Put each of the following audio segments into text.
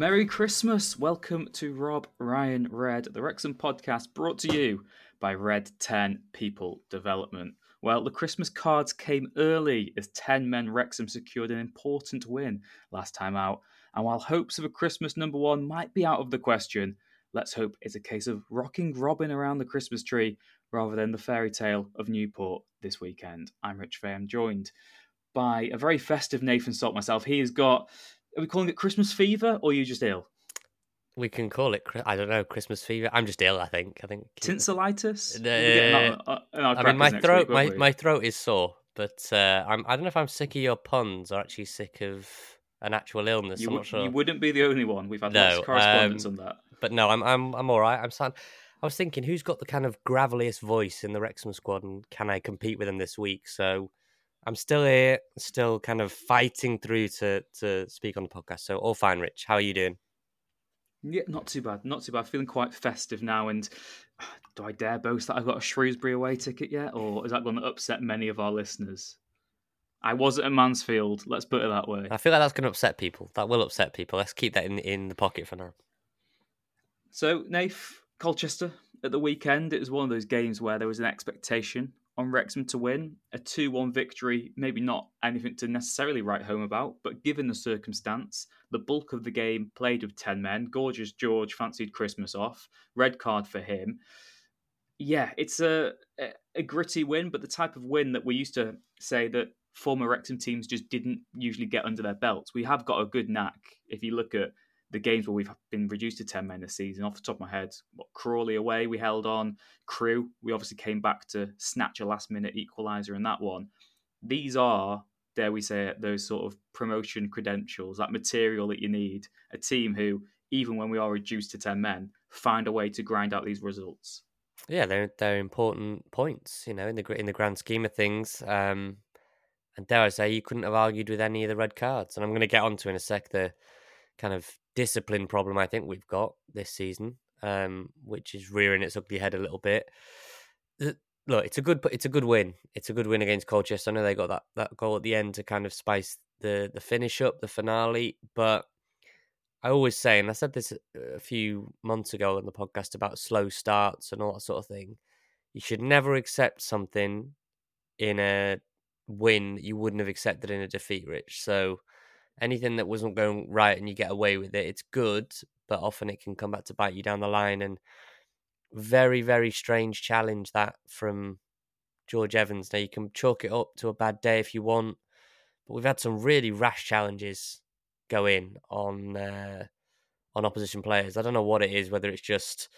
Merry Christmas! Welcome to Rob Ryan Red, the Wrexham podcast brought to you by Red 10 People Development. Well, the Christmas cards came early as 10 men Wrexham secured an important win last time out. And while hopes of a Christmas number one might be out of the question, let's hope it's a case of rocking Robin around the Christmas tree rather than the fairy tale of Newport this weekend. I'm Rich Fay. I'm joined by a very festive Nathan Salt myself. He has got are we calling it Christmas fever or are you just ill? We can call it. I don't know. Christmas fever. I'm just ill. I think. I think. Tinselitis? Uh, We're getting on- on our I mean, my throat. week, my, we? my throat is sore, but uh, I'm. I don't know if I'm sick of your puns or actually sick of an actual illness. you, I'm wou- not sure. you wouldn't be the only one. We've had lots of correspondence um, on that. But no, I'm. I'm. I'm all right. I'm sad. I was thinking, who's got the kind of graveliest voice in the Wrexham squad, and can I compete with them this week? So. I'm still here, still kind of fighting through to to speak on the podcast. So all fine, Rich. How are you doing? Yeah, not too bad. Not too bad. Feeling quite festive now. And do I dare boast that I've got a Shrewsbury away ticket yet? Or is that going to upset many of our listeners? I wasn't at Mansfield. Let's put it that way. I feel like that's going to upset people. That will upset people. Let's keep that in in the pocket for now. So, Nath, Colchester at the weekend, it was one of those games where there was an expectation on Wrexham to win. A 2 1 victory, maybe not anything to necessarily write home about, but given the circumstance, the bulk of the game played with 10 men. Gorgeous George fancied Christmas off, red card for him. Yeah, it's a, a, a gritty win, but the type of win that we used to say that former Wrexham teams just didn't usually get under their belts. We have got a good knack. If you look at the games where we've been reduced to 10 men this season, off the top of my head, what Crawley away we held on, Crewe, we obviously came back to snatch a last minute equaliser in that one. These are, dare we say those sort of promotion credentials, that material that you need. A team who, even when we are reduced to 10 men, find a way to grind out these results. Yeah, they're they're important points, you know, in the in the grand scheme of things. Um, and dare I say, you couldn't have argued with any of the red cards. And I'm going to get onto in a sec the kind of discipline problem I think we've got this season, um, which is rearing its ugly head a little bit. Look, it's a good it's a good win. It's a good win against Colchester. I know they got that, that goal at the end to kind of spice the the finish up, the finale, but I always say, and I said this a few months ago on the podcast about slow starts and all that sort of thing. You should never accept something in a win that you wouldn't have accepted in a defeat, Rich. So anything that wasn't going right and you get away with it, it's good, but often it can come back to bite you down the line. And very, very strange challenge that from George Evans. Now you can chalk it up to a bad day if you want, but we've had some really rash challenges go in on uh, on opposition players. I don't know what it is, whether it's just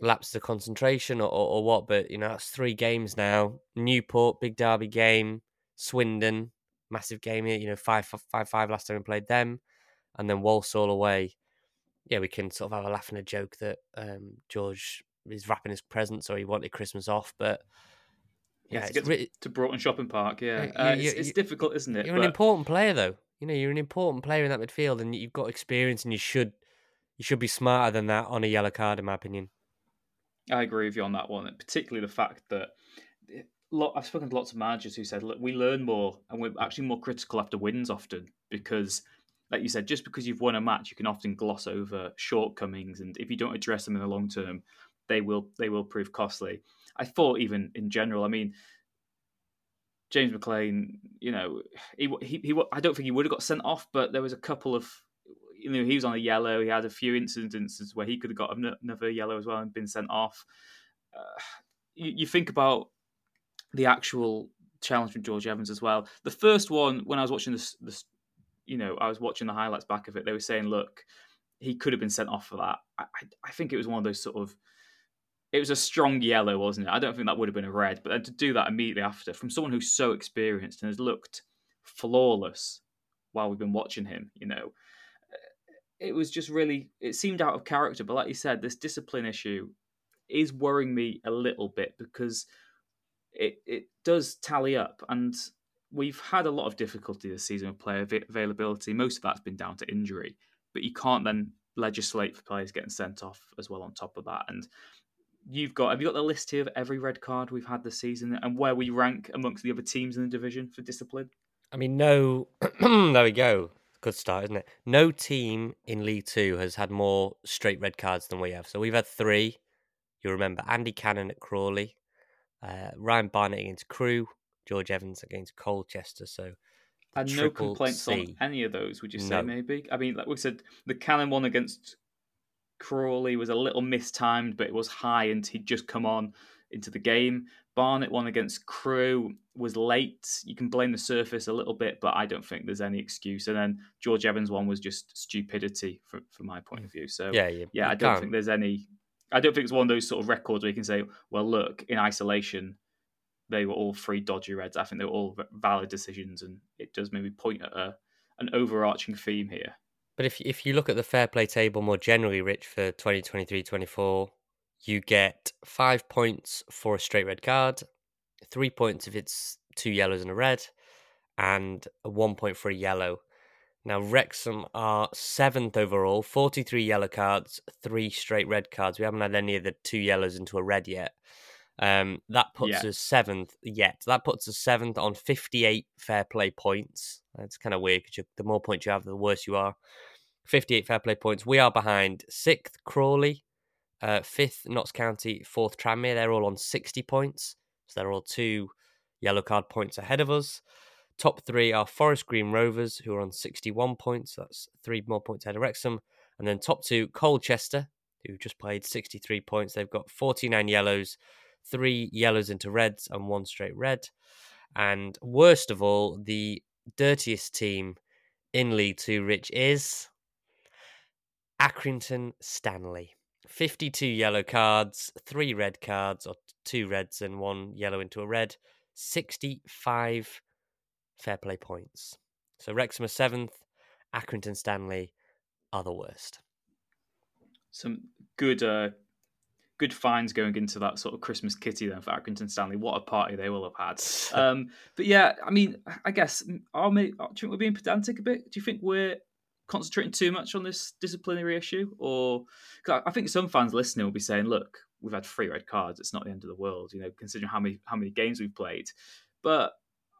lapse of concentration or, or, or what, but you know that's three games now. Newport, big derby game. Swindon, massive game. Here. You know, five five five last time we played them, and then Walsall away. Yeah, we can sort of have a laugh and a joke that um, George is wrapping his presents or he wanted Christmas off, but Yeah, yeah, to it's to, to Broughton Shopping Park. Yeah, uh, it's, it's difficult, isn't it? you're an important player though. You know, you're an important player in that midfield, and you've got experience, and you should you should be smarter than that on a yellow card, in my opinion. I agree with you on that one, particularly the fact that lot, I've spoken to lots of managers who said, "Look, we learn more, and we're actually more critical after wins often because." Like you said, just because you've won a match, you can often gloss over shortcomings, and if you don't address them in the long term, they will they will prove costly. I thought even in general, I mean, James McLean, you know, he, he, he I don't think he would have got sent off, but there was a couple of, you know, he was on a yellow. He had a few incidences where he could have got another yellow as well and been sent off. Uh, you, you think about the actual challenge from George Evans as well. The first one, when I was watching this, this, you know, I was watching the highlights back of it. They were saying, look, he could have been sent off for that. I, I, think it was one of those sort of it was a strong yellow, wasn't it? I don't think that would have been a red, but then to do that immediately after from someone who's so experienced and has looked flawless while we've been watching him, you know, it was just really it seemed out of character. But like you said, this discipline issue is worrying me a little bit because it it does tally up, and we've had a lot of difficulty this season with player availability. Most of that's been down to injury, but you can't then legislate for players getting sent off as well on top of that and you've got have you got the list here of every red card we've had this season and where we rank amongst the other teams in the division for discipline? I mean, no, there we go. Good start, isn't it? No team in League Two has had more straight red cards than we have. So we've had three. You remember Andy Cannon at Crawley, uh, Ryan Barnett against Crewe, George Evans against Colchester. So And no complaints on any of those, would you say? No. Maybe. I mean, like we said, the Cannon one against Crawley was a little mistimed, but it was high, and he'd just come on into the game. Barnett one against Crewe was late. You can blame the surface a little bit, but I don't think there's any excuse. And then George Evans one was just stupidity from from my point of view. So yeah, you, yeah, you I don't can't- think there's any. I don't think it's one of those sort of records where you can say, well, look, in isolation, they were all three dodgy reds. I think they were all valid decisions, and it does maybe point at a, an overarching theme here. But if if you look at the fair play table more generally, Rich, for 2023-24, you get five points for a straight red card, three points if it's two yellows and a red, and a one point for a yellow. Now Wrexham are seventh overall, 43 yellow cards, three straight red cards. We haven't had any of the two yellows into a red yet. Um, that puts Yeah. us seventh yet. That puts us seventh on 58 fair play points. It's kind of weird because the more points you have, the worse you are. 58 fair play points. We are behind sixth Crawley, uh, fifth Notts County, fourth Tranmere. They're all on 60 points. So they're all two yellow card points ahead of us. Top three are Forest Green Rovers, who are on 61 points. That's three more points ahead of Wrexham. And then top two, Colchester, who just played 63 points. They've got 49 yellows, three yellows into reds, and one straight red. And worst of all, the dirtiest team in League Two, Rich, is Accrington Stanley. 52 yellow cards, three red cards, or two reds and one yellow into a red. 65 fair play points. So Wrexham are seventh, Accrington Stanley are the worst. Some good, uh, good finds going into that sort of Christmas kitty then for Accrington Stanley. What a party they will have had. Um, but yeah, I mean, I guess are we, do you think we're being pedantic a bit? Do you think we're concentrating too much on this disciplinary issue, or I think some fans listening will be saying, "Look, we've had three red cards. It's not the end of the world, you know, considering how many how many games we've played." But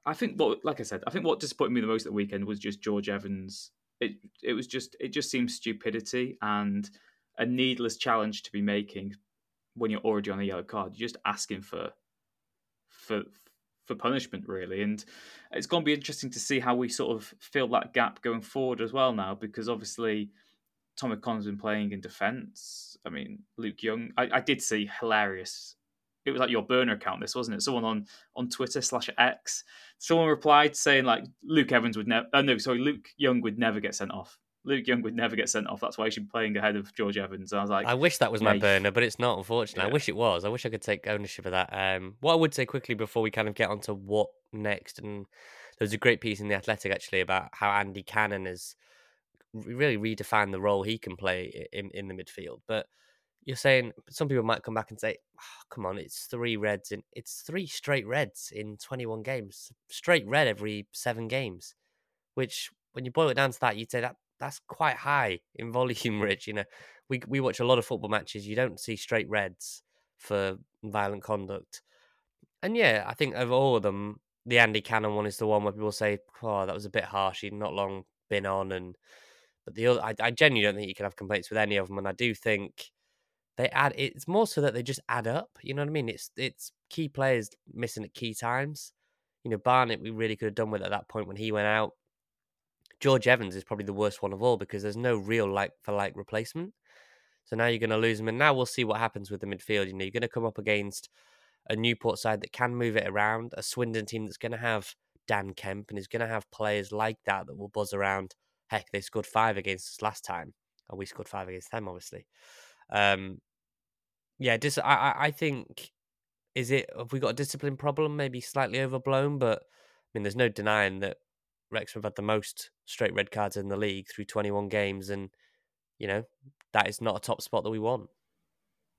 I think what, like I said, I think what disappointed me the most at the weekend was just George Evans. It it was just it just seems stupidity and a needless challenge to be making when you're already on a yellow card. You're just asking for for for punishment really and it's going to be interesting to see how we sort of fill that gap going forward as well now because obviously Tom O'Connor's been playing in defence. I mean, Luke Young, I, I did see hilarious. It was like your burner account, this wasn't it? Someone on on Twitter slash X, someone replied saying like Luke Evans would never. Oh no, sorry, Luke Young would never get sent off. Luke Young would never get sent off. That's why he should be playing ahead of George Evans. And I was like, I wish that was my burner, but it's not, unfortunately. I wish it was. I wish I could take ownership of that. Um, what I would say quickly before we kind of get on to what next and there was a great piece in the Athletic actually about how Andy Cannon has really redefined the role he can play in in the midfield. But you're saying some people might come back and say, oh, "Come on, it's three reds in it's three straight reds in 21 games, straight red every seven games," which when you boil it down to that, you'd say that that's quite high in volume, Rich. You know, we we watch a lot of football matches. You don't see straight reds for violent conduct. And yeah, I think of all of them, the Andy Cannon one is the one where people say, "Oh, that was a bit harsh. He'd not long been on." And but the other, I, I genuinely don't think you can have complaints with any of them. And I do think they add. It's more so that they just add up. You know what I mean? It's it's key players missing at key times. You know, Barnett, we really could have done with at that point when he went out. George Evans is probably the worst one of all because there's no real like for like replacement. So now you're going to lose him, and now we'll see what happens with the midfield. You know, you're going to come up against a Newport side that can move it around, a Swindon team that's going to have Dan Kemp and is going to have players like that that will buzz around. Heck, they scored five against us last time, and we scored five against them, obviously. Um, yeah, dis- I, I think is it have we got a discipline problem? Maybe slightly overblown, but I mean, there's no denying that Wrexham have had the most straight red cards in the league through 21 games, and you know that is not a top spot that we want.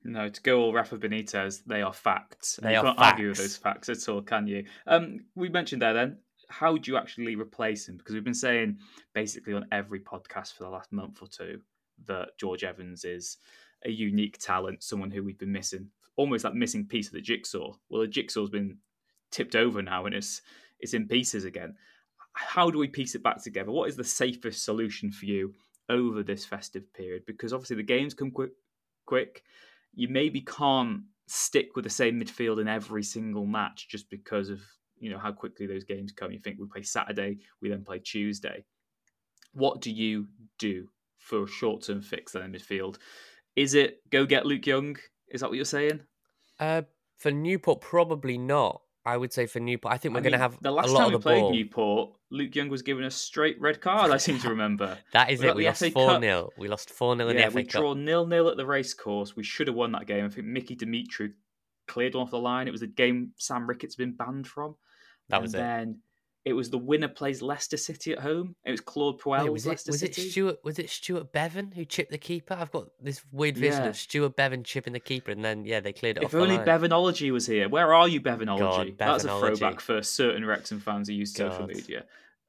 No, to go all Rafa Benitez, they are facts. They you are can't facts. argue with those facts at all, can you? Um, we mentioned there then, how do you actually replace him? Because we've been saying basically on every podcast for the last month or two that George Evans is a unique talent, someone who we've been missing, almost like missing piece of the jigsaw. Well, the jigsaw's been tipped over now and it's it's in pieces again. How do we piece it back together? What is the safest solution for you over this festive period? Because obviously the games come quick, quick. You maybe can't stick with the same midfield in every single match just because of you know how quickly those games come. You think we play Saturday, we then play Tuesday. What do you do for a short term fix in the midfield? Is it go get Luke Young? Is that what you're saying? Uh, for Newport, probably not. I would say for Newport, I think we're I going to have the last time of we played ball. Newport. Luke Young was given a straight red card. I seem to remember. That is Was it. We lost four Cup? 0 We lost four 0 in yeah, the we FA Cup. draw nil nil at the racecourse. We should have won that game. I think Mickey Demetriou cleared one off the line. It was a game Sam Ricketts had been banned from. That and was it. then it was the winner plays Leicester City at home. It was Claude Puel's Wait, was it Leicester was it City. Stuart was it Stuart Bevan who chipped the keeper? I've got this weird vision Yeah. of Stuart Bevan chipping the keeper, and then yeah, they cleared it if off only. Bevanology was here. Where are you, Bevanology? God, That's a throwback for certain Wrexham fans who use social media.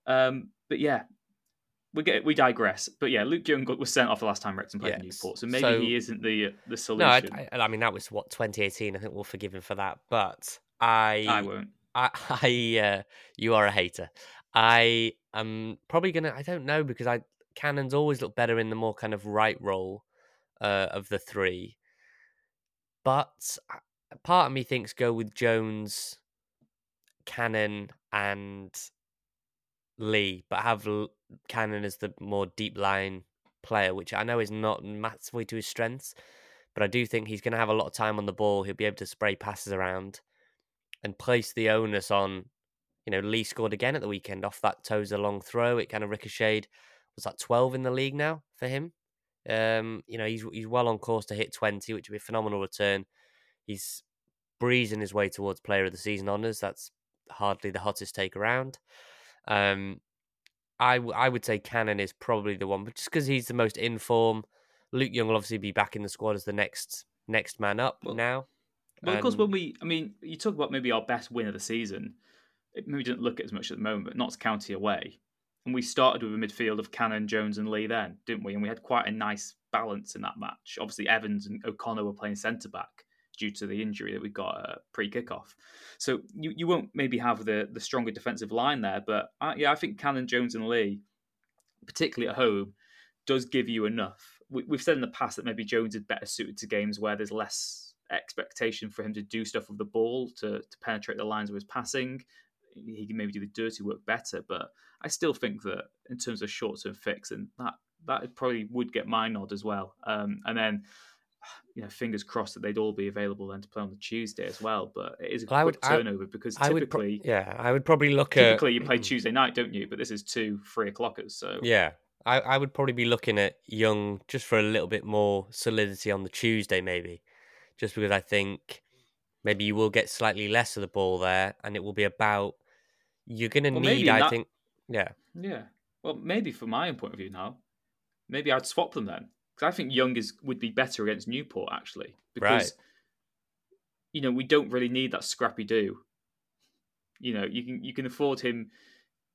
Um, but yeah, we get we digress. But yeah, Luke Young was sent off the last time Wrexham played Yes. Newport, so maybe So- he isn't the the no, solution. I, I, I mean that was what 2018. I think we'll forgive him for that, but I I won't. I, I uh, you are a hater. I am probably gonna. I don't know because I Cannons always look better in the more kind of right role uh, of the three. But part of me thinks go with Jones, Cannon, and Lee, but have Cannon as the more deep line player, which I know is not massively to his strengths. But I do think he's going to have a lot of time on the ball. He'll be able to spray passes around and place the onus on. You know, Lee scored again at the weekend off that Tozer long throw. It kind of ricocheted. Was that 12 in the league now for him? Um, you know, he's he's well on course to hit 20, which would be a phenomenal return. He's breezing his way towards player of the season honours. That's hardly the hottest take around. Um, I, w- I would say Cannon is probably the one, but just because he's the most in form. Luke Young will obviously be back in the squad as the next next man up Well- now. Well, of course, when we, I mean, you talk about maybe our best win of the season. It maybe didn't look at as much at the moment, but Notts County away, and we started with a midfield of Cannon, Jones, and Lee. Then didn't we? And we had quite a nice balance in that match. Obviously, Evans and O'Connor were playing centre back due to the injury that we got uh, pre kickoff. So you, you won't maybe have the the stronger defensive line there, but I, yeah, I think Cannon, Jones, and Lee, particularly at home, does give you enough. We, we've said in the past that maybe Jones is better suited to games where there's less expectation for him to do stuff with the ball to, to penetrate the lines of his passing. He can maybe do the dirty work better, but I still think that in terms of short term fix, and that that probably would get my nod as well. Um, and then, you know, fingers crossed that they'd all be available then to play on the Tuesday as well. But it is a Well, I quick would- I- turnover because I pro- typically, yeah, I would probably look at typically you play Tuesday night, don't you? But this is two three o'clockers, so Yeah, I, I would probably be looking at Young just for a little bit more solidity on the Tuesday, maybe, just because I think maybe you will get slightly less of the ball there, and it will be about you're going to Well, need, I that- think, yeah, Yeah. Well, maybe from my own point of view now, maybe I'd swap them then because I think Young is would be better against Newport actually because Right. you know we don't really need that scrappy do. You know, you can you can afford him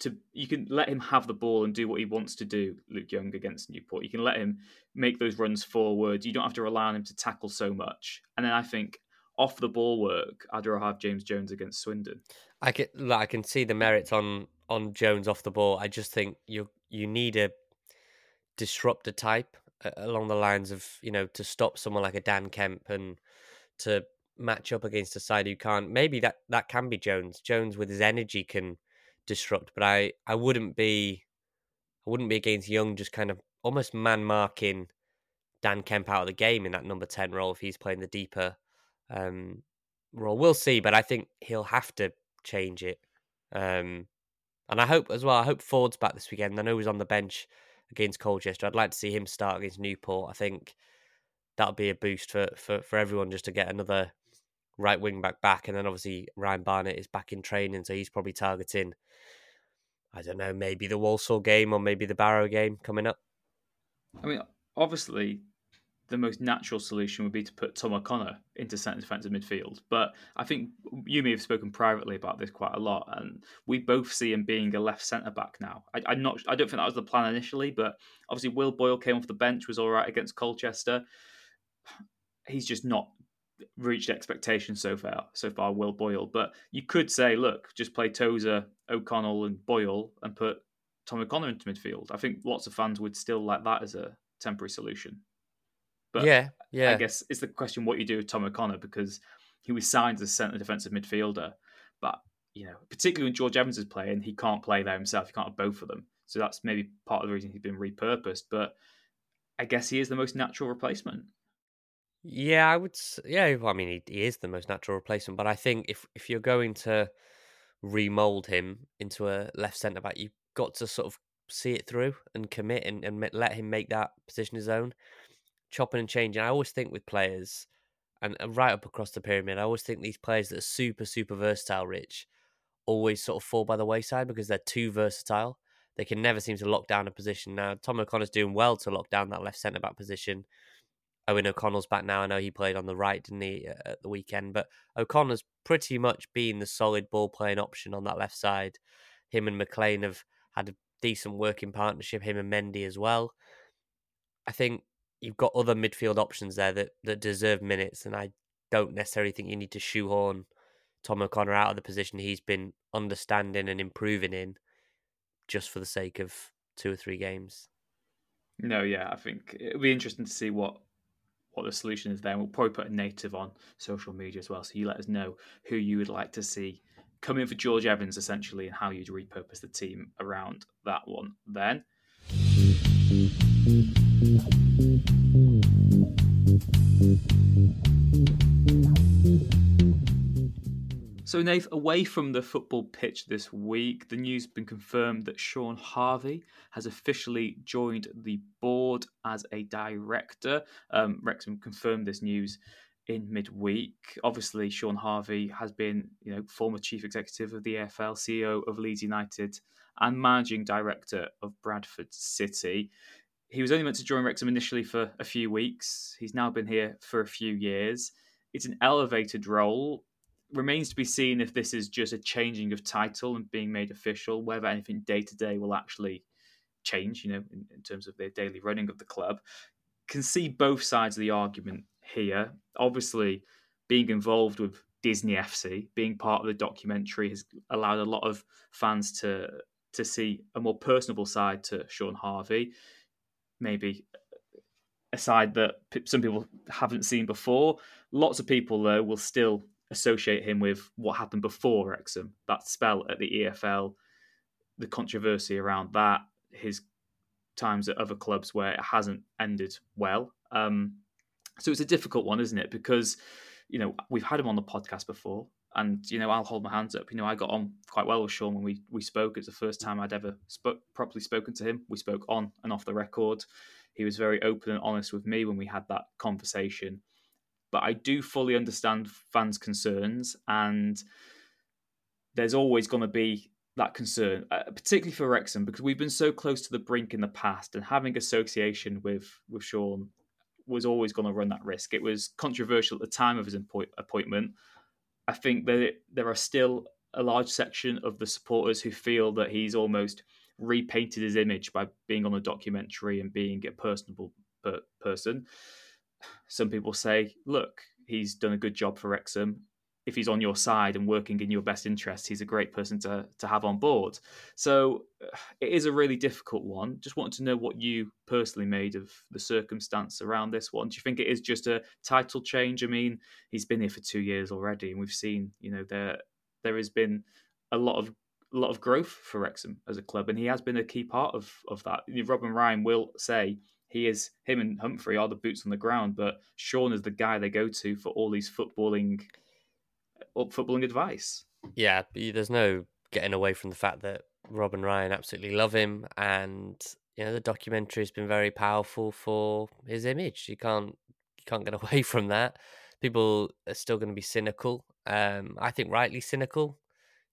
to you can let him have the ball and do what he wants to do. Luke Young against Newport, you can let him make those runs forward. You don't have to rely on him to tackle so much. And then I think off the ball work, I'd rather have James Jones against Swindon. I can I can see the merits on on Jones off the ball. I just think you you need a disruptor type along the lines of you know to stop someone like a Dan Kemp and to match up against a side who can't. Maybe that that can be Jones. Jones with his energy can disrupt, but I I wouldn't be I wouldn't be against Young just kind of almost man marking Dan Kemp out of the game in that number ten role if he's playing the deeper um, role. We'll see, but I think he'll have to change it. Um, and I hope as well. I hope Ford's back this weekend. I know he was on the bench against Colchester. I'd like to see him start against Newport. I think that'll be a boost for for, for everyone just to get another right wing back back. And then obviously Ryan Barnett is back in training, so he's probably targeting. I don't know, maybe the Walsall game or maybe the Barrow game coming up. I mean, obviously, the most natural solution would be to put Tom O'Connor into centre defensive midfield. But I think you may have spoken privately about this quite a lot, and we both see him being a left centre back now. I, I'm not. I don't think that was the plan initially, but obviously, Will Boyle came off the bench, was all right against Colchester. He's just not reached expectations so far. So far, Will Boyle. But you could say, look, just play Tozer, O'Connell, and Boyle, and put Tom O'Connor into midfield. I think lots of fans would still like that as a temporary solution. But yeah, yeah. I guess it's the question what you do with Tom O'Connor because he was signed as a centre defensive midfielder, but you know, particularly when George Evans is playing, he can't play there himself. He can't have both of them, so that's maybe part of the reason he's been repurposed. But I guess he is the most natural replacement. Yeah, I would. Yeah, well, I mean, he, he is the most natural replacement. But I think if if you're going to remold him into a left centre back, you've got to sort of see it through and commit and, and let him make that position his own, chopping and changing. I always think with players, and, and right up across the pyramid, I always think these players that are super super versatile, rich, always sort of fall by the wayside because they're too versatile. They can never seem to lock down a position. Now, Tom O'Connor's doing well to lock down that left centre back position. Eoghan O'Connell's back now. I know he played on the right, didn't he, at the weekend? But O'Connor's pretty much been the solid ball playing option on that left side. Him and McLean have had a decent working partnership, him and Mendy as well. I think you've got other midfield options there that, that deserve minutes, and I don't necessarily think you need to shoehorn Tom O'Connor out of the position he's been understanding and improving in just for the sake of two or three games. No, yeah, I think it'll be interesting to see what what the solution is there. We'll probably put a native on social media as well, so you let us know who you would like to see come in for George Evans essentially, and how you'd repurpose the team around that one. Then. So, Nath, away from the football pitch this week, the news has been confirmed that Shaun Harvey has officially joined the board as a director. Um, Wrexham confirmed this news in midweek. Obviously, Shaun Harvey has been, you know, former chief executive of the EFL, CEO of Leeds United, and managing director of Bradford City. He was only meant to join Wrexham initially for a few weeks. He's now been here for a few years. It's an elevated role remains to be seen if this is just a changing of title and being made official, whether anything day to day will actually change, you know, in, in, terms of the daily running of the club. Can see both sides of the argument here. Obviously, being involved with Disney FC, being part of the documentary, has allowed a lot of fans to to see a more personable side to Shaun Harvey. Maybe a side that some people haven't seen before. Lots of people, though, will still associate him with what happened before Wrexham, that spell at the EFL, the controversy around that, his times at other clubs where it hasn't ended well. Um, so it's a difficult one, isn't it? Because, you know, we've had him on the podcast before. And, you know, I'll hold my hands up. You know, I got on quite well with Shaun when we, we spoke. It's the first time I'd ever properly spoken to him. We spoke on and off the record. He was very open and honest with me when we had that conversation but I do fully understand fans' concerns, and there's always going to be that concern, uh, particularly for Wrexham, because we've been so close to the brink in the past, and having association with with Shaun was always going to run that risk. It was controversial at the time of his appointment. I think that there are still a large section of the supporters who feel that he's almost repainted his image by being on a documentary and being a personable per- person. Some people say, look, he's done a good job for Wrexham if he's on your side and working in your best interest, he's a great person to to have on board. So uh, it is a really difficult one. Just wanted to know what you personally made of the circumstance around this one. Do you think it is just a title change? I mean, he's been here for two years already, and we've seen, you know, there there has been a lot of a lot of growth for Wrexham as a club, and he has been a key part of of that. Rob and Ryan will say he is him and Humphrey are the boots on the ground, but Shaun is the guy they go to for all these footballing footballing advice. Yeah, there's no getting away from the fact that Rob and Ryan absolutely love him, and you know the documentary has been very powerful for his image. You can't you can't get away from that. People are still going to be cynical. Um, I think rightly cynical.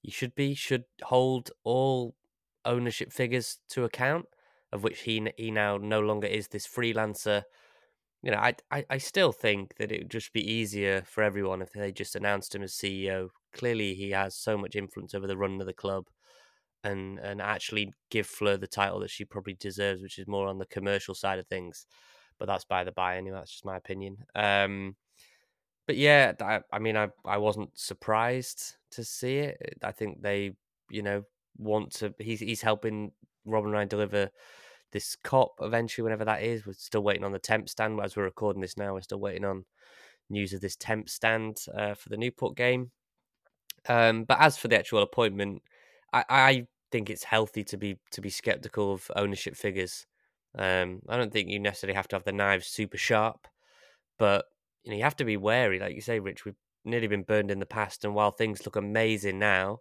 You should be should hold all ownership figures to account, of which he he now no longer is this freelancer you know, I, I, I still think that it would just be easier for everyone if they just announced him as CEO. Clearly, he has so much influence over the run of the club, and and actually give Fleur the title that she probably deserves, which is more on the commercial side of things. But that's by the by, anyway. That's just my opinion. Um, but yeah, I, I mean, I I wasn't surprised to see it. I think they, you know, want to. He's he's helping Rob and Ryan deliver this Kop eventually, whenever that is. We're still waiting on the temp stand. As we're recording this now, we're still waiting on news of this temp stand uh, for the Newport game. Um, but as for the actual appointment, I, I, think it's healthy to be to be skeptical of ownership figures. Um, I don't think you necessarily have to have the knives super sharp, but you know you have to be wary. Like you say, Rich, we've nearly been burned in the past, and while things look amazing now,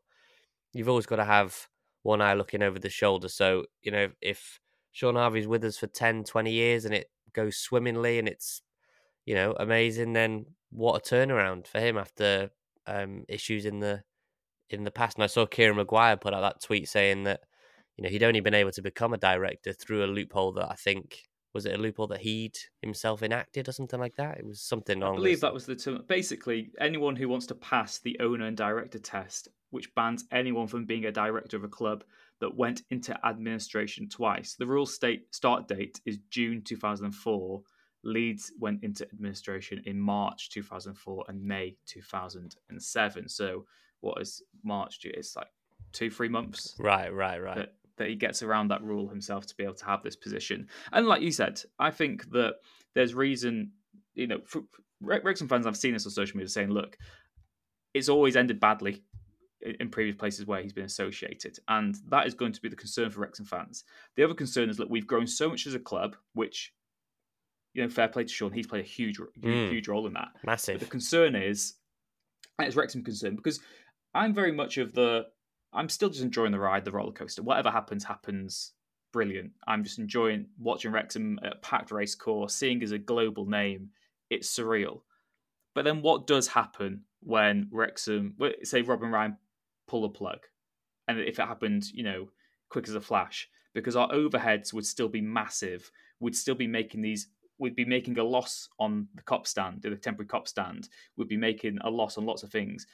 you've always got to have one eye looking over the shoulder. So you know if Shaun Harvey's with us for 10, 20 years and it goes swimmingly and it's, you know, amazing, then what a turnaround for him after um, issues in the in the past. And I saw Kieran Maguire put out that tweet saying that, you know, he'd only been able to become a director through a loophole that I think was it a loophole that he'd himself enacted or something like that? It was something. I believe that was the term. Basically, anyone who wants to pass the owner and director test, which bans anyone from being a director of a club, that went into administration twice. The rule state start date is June 2004. Leeds went into administration in March 2004 and May 2007. So what is March? It's like two, three months. Right, right, right. That, he gets around that rule himself to be able to have this position. And like you said, I think that there's reason, you know, for, Wrexham fans, I've seen this on social media saying, look, it's always ended badly in previous places where he's been associated. And that is going to be the concern for Wrexham fans. The other concern is that we've grown so much as a club, which, you know, fair play to Shaun, he's played a huge, mm. huge role in that. Massive. But the concern is, and it's Wrexham concern, because I'm very much of the, I'm still just enjoying the ride, the roller coaster. Whatever happens, happens. Brilliant. I'm just enjoying watching Wrexham at packed race course, seeing as a global name. It's surreal. But then what does happen when Wrexham, say Rob and Ryan pull a plug. And if it happened, you know, quick as a flash, because our overheads would still be massive, we'd still be making these we'd be making a loss on the Kop stand, the temporary Kop stand. We'd be making a loss on lots of things.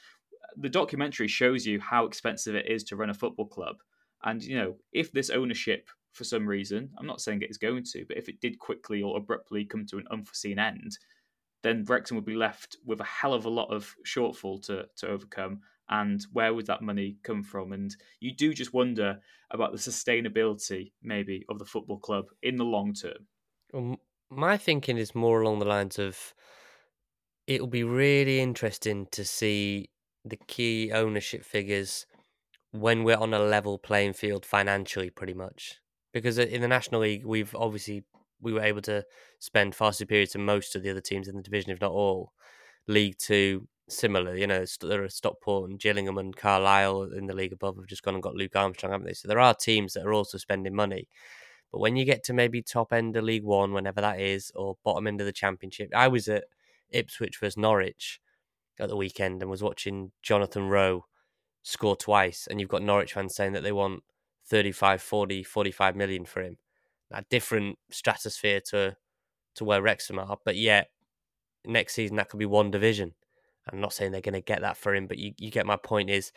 The documentary shows you how expensive it is to run a football club. And, you know, if this ownership, for some reason, I'm not saying it is going to, but if it did quickly or abruptly come to an unforeseen end, then Wrexham would be left with a hell of a lot of shortfall to, to overcome and where would that money come from? And you do just wonder about the sustainability, maybe, of the football club in the long term. Well, my thinking is more along the lines of it'll be really interesting to see the key ownership figures when we're on a level playing field financially, pretty much. Because uh, in the National League, we've obviously we were able to spend far superior to most of the other teams in the division, if not all. League Two, similar. You know, there are Stockport and Gillingham and Carlisle in the league above have just gone and got Luke Armstrong, haven't they? So there are teams that are also spending money. But when you get to maybe top end of League One, whenever that is, or bottom end of the Championship, I was at Ipswich versus Norwich at the weekend and was watching Jonathan Rowe score twice, and you've got Norwich fans saying that they want 35, 40, 45 million for him. A different stratosphere to to where Wrexham are, but yet next season that could be one division. I'm not saying they're going to get that for him, but you, you get my point. Is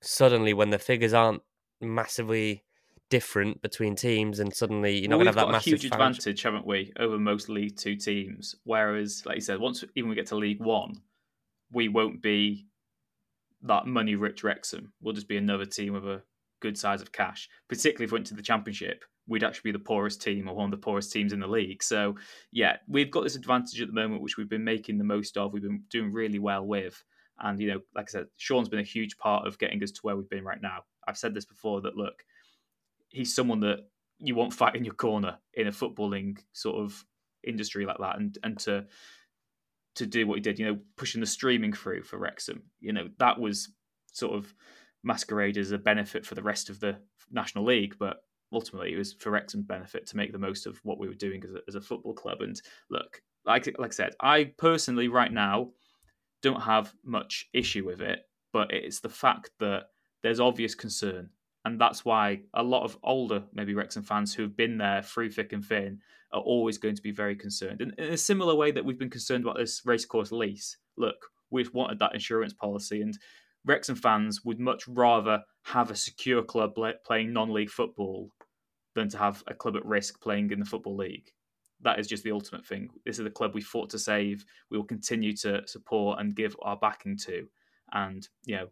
suddenly when the figures aren't massively different between teams, and suddenly you're not well, going to have that massive huge financial- advantage, haven't we, over most League Two teams? Whereas, like you said, once even we get to League One, we won't be that money-rich Wrexham. We'll just be another team with a good size of cash. Particularly if we went to the Championship, we'd actually be the poorest team or one of the poorest teams in the league. So, yeah, we've got this advantage at the moment, which we've been making the most of. We've been doing really well with. And, you know, like I said, Shaun's been a huge part of getting us to where we've been right now. I've said this before that, look, he's someone that you want fight in your corner in a footballing sort of industry like that. And, and to, to do what he did, you know, pushing the streaming through for Wrexham, you know, that was sort of masquerade as a benefit for the rest of the National League, but ultimately it was for Wrexham's benefit to make the most of what we were doing as a, as a football club. And look, like like I said, I personally right now don't have much issue with it, but it's the fact that there's obvious concern. And that's why a lot of older, maybe Wrexham fans who've been there through thick and thin are always going to be very concerned. In, in a similar way that we've been concerned about this racecourse lease. Look, we've wanted that insurance policy, and Wrexham fans would much rather have a secure club playing non-league football than to have a club at risk playing in the football league. That is just the ultimate thing. This is the club we fought to save. We will continue to support and give our backing to, and you know,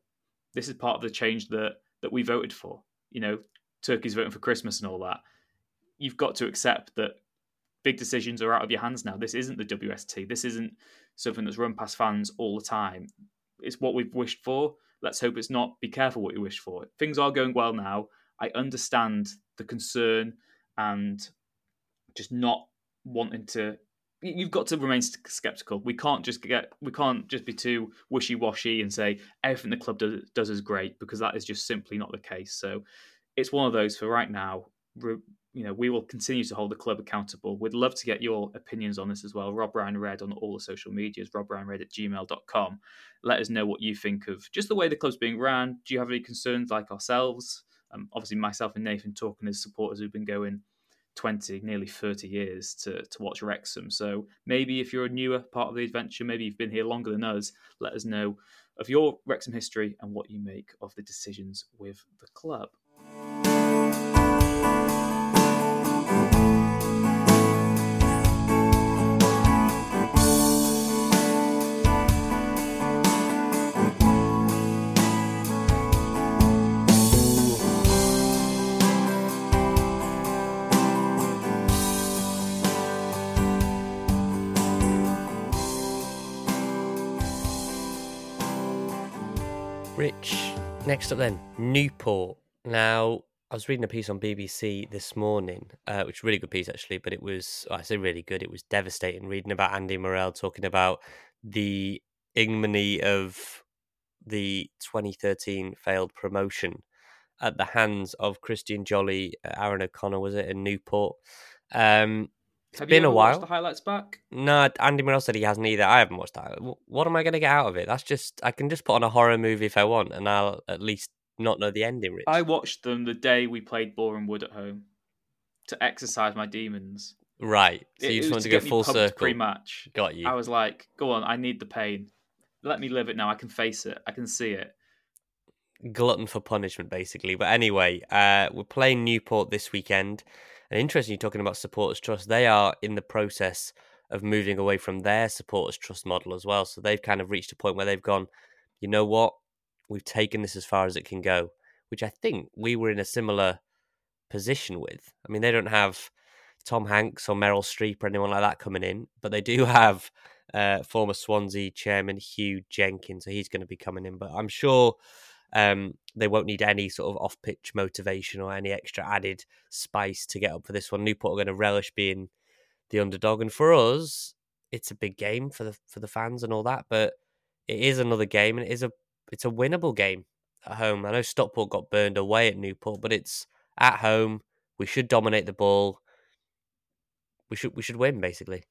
this is part of the change that that we voted for. You know, Turkey's voting for Christmas and all that. You've got to accept that big decisions are out of your hands now. This isn't the WST. This isn't something that's run past fans all the time. It's what we've wished for. Let's hope it's not. Be careful what you wish for. Things are going well now. I understand the concern and just not wanting to. You've got to remain skeptical. We can't just get. We can't just be too wishy washy and say everything the club does, does is great because that is just simply not the case. So it's one of those for right now. You know, we will continue to hold the club accountable. We'd love to get your opinions on this as well. Rob Ryan Red on all the social medias, robryanred at gmail.com. Let us know what you think of just the way the club's being ran. Do you have any concerns like ourselves? Um, obviously, myself and Nathan talking as supporters who've been going 20, nearly 30 years to, to watch Wrexham. So maybe if you're a newer part of the adventure, maybe you've been here longer than us, let us know of your Wrexham history and what you make of the decisions with the club. Rich, next up then, Newport. Now, I was reading a piece on BBC this morning, uh, which really good piece actually, but it was, I say really good, it was devastating reading about Andy Morrell talking about the ignominy of the 2013 failed promotion at the hands of Christian Jolley, Aaron O'Connor, was it, in Newport. Um, it's Have been you a while. watched the highlights back? No, Andy Morrell said he hasn't either. I haven't watched that. What am I going to get out of it? That's just I can just put on a horror movie if I want, and I'll at least not know the ending. Rich. I watched them the day we played Boreham Wood at home to exercise my demons. right. So It- you just want to get go full circle. Pre-match, Got you. I was like, "Go on, I need the pain. Let me live it now. I can face it. I can see it." glutton for punishment, basically. But anyway, uh, we're playing Newport this weekend. And interesting, you're talking about supporters trust. They are in the process of moving away from their supporters trust model as well. So they've kind of reached a point where they've gone, you know what, we've taken this as far as it can go, which I think we were in a similar position with. I mean, they don't have Tom Hanks or Meryl Streep or anyone like that coming in, but they do have uh, former Swansea chairman Huw Jenkins, so he's going to be coming in. But I'm sure um, they won't need any sort of off pitch motivation or any extra added spice to get up for this one. Newport are going to relish being the underdog, and for us, it's a big game for the for the fans and all that. But it is another game, and it is a it's a winnable game at home. I know Stockport got burned away at Newport, but it's at home. We should dominate the ball. We should we should win basically.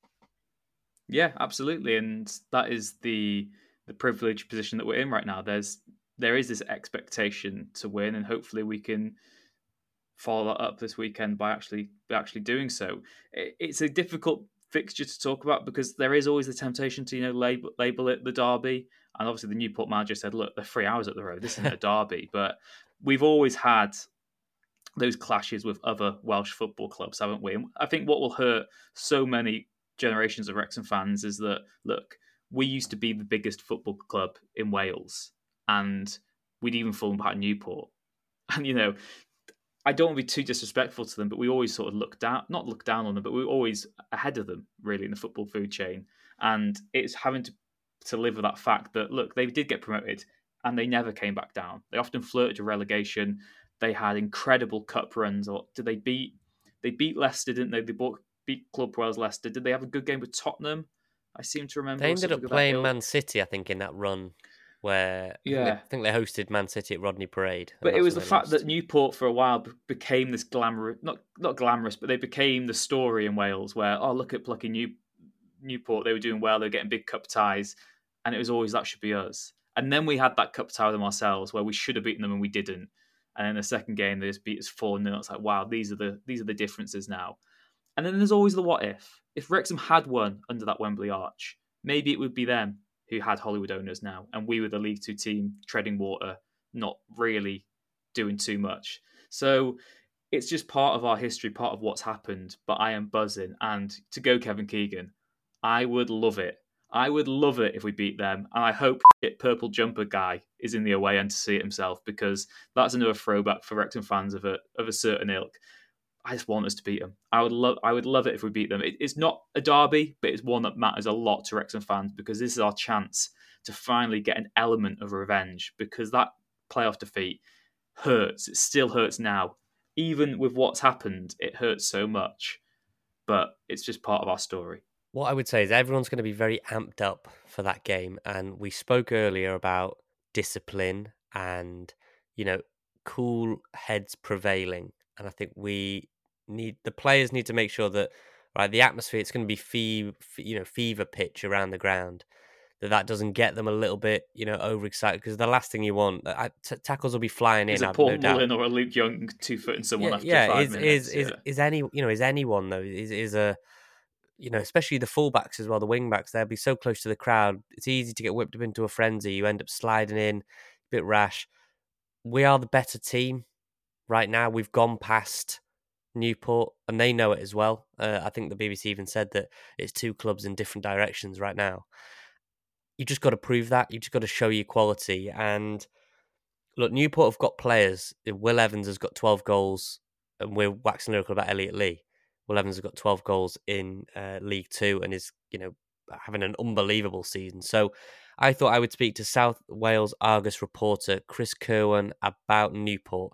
Yeah, absolutely, and that is the the privileged position that we're in right now. There's there is this expectation to win, and hopefully we can follow that up this weekend by actually by actually doing so. It's a difficult fixture to talk about because there is always the temptation to you know label label it the derby, and obviously the Newport manager said, "Look, they're three hours at the road. This isn't a derby," but we've always had those clashes with other Welsh football clubs, haven't we? And I think what will hurt so many generations of Wrexham fans is that look, we used to be the biggest football club in Wales, and we'd even fallen behind Newport. And you know, I don't want to be too disrespectful to them, but we always sort of look down, not look down on them, but we are always ahead of them, really, in the football food chain. And it's having to to live with that fact that look, they did get promoted and they never came back down. They often flirted with relegation. They had incredible cup runs. Or did they beat? They beat Leicester, didn't they? They bought, beat Club Wales Leicester. Did they have a good game with Tottenham? I seem to remember. They ended up playing Man City, I think, in that run where yeah, I think they hosted Man City at Rodney Parade. But it was the fact lost. that Newport for a while became this glamorous, not not glamorous, but they became the story in Wales. Where oh look at plucky New Newport, they were doing well, they were getting big cup ties, and it was always that should be us. And then we had that cup tie with them ourselves, where we should have beaten them and we didn't. And in the second game, they just beat us four 0 It's like wow, these are the these are the differences now. And then there's always the what if. If Wrexham had won under that Wembley arch, maybe it would be them who had Hollywood owners now, and we were the League Two team treading water, not really doing too much. So it's just part of our history, part of what's happened. But I am buzzing, and to go Kevin Keegan, I would love it. I would love it if we beat them, and I hope it purple jumper guy is in the away end to see it himself because that's another throwback for Wrexham fans of a of a certain ilk. I just want us to beat them. I would love, I would love it if we beat them. It, it's not a derby, but it's one that matters a lot to Wrexham fans because this is our chance to finally get an element of revenge. Because that playoff defeat hurts. It still hurts now, even with what's happened. It hurts so much, but it's just part of our story. What I would say is everyone's going to be very amped up for that game, and we spoke earlier about discipline and you know cool heads prevailing and I think we need the players need to make sure that right the atmosphere it's going to be fever you know fever pitch around the ground that that doesn't get them a little bit you know overexcited because the last thing you want uh, t- tackles will be flying in. Is a Paul no Mullin or a Luke Young two footing someone yeah, after yeah, five is, minutes? Is, yeah. is is any you know is anyone though is is a you know especially the fullbacks as well the wingbacks they'll be so close to the crowd it's easy to get whipped up into a frenzy you end up sliding in a bit rash we are the better team right now we've gone past Newport, and they know it as well. Uh, I think the BBC even said that it's two clubs in different directions right now. You just got to prove that. You just got to show your quality. And look, Newport have got players. Will Evans has got 12 goals, and we're waxing lyrical about Elliot Lee. Will Evans has got 12 goals in uh, League Two and is, you know, having an unbelievable season. So I thought I would speak to South Wales Argus reporter Chris Kirwan about Newport,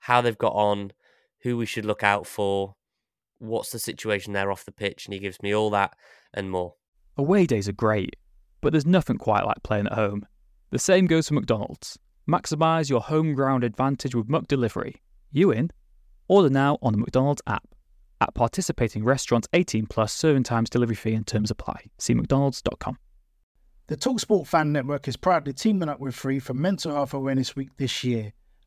how they've got on, who we should look out for, what's the situation there off the pitch, and he gives me all that and more. Away days are great, but there's nothing quite like playing at home. The same goes for McDonald's. Maximise your home ground advantage with Muck McDelivery. You in? Order now on the McDonald's app. At participating restaurants 18 plus serving times delivery fee and terms apply. See mcdonalds.com. The Talksport Fan Network is proudly teaming up with Free for Mental Health Awareness Week this year.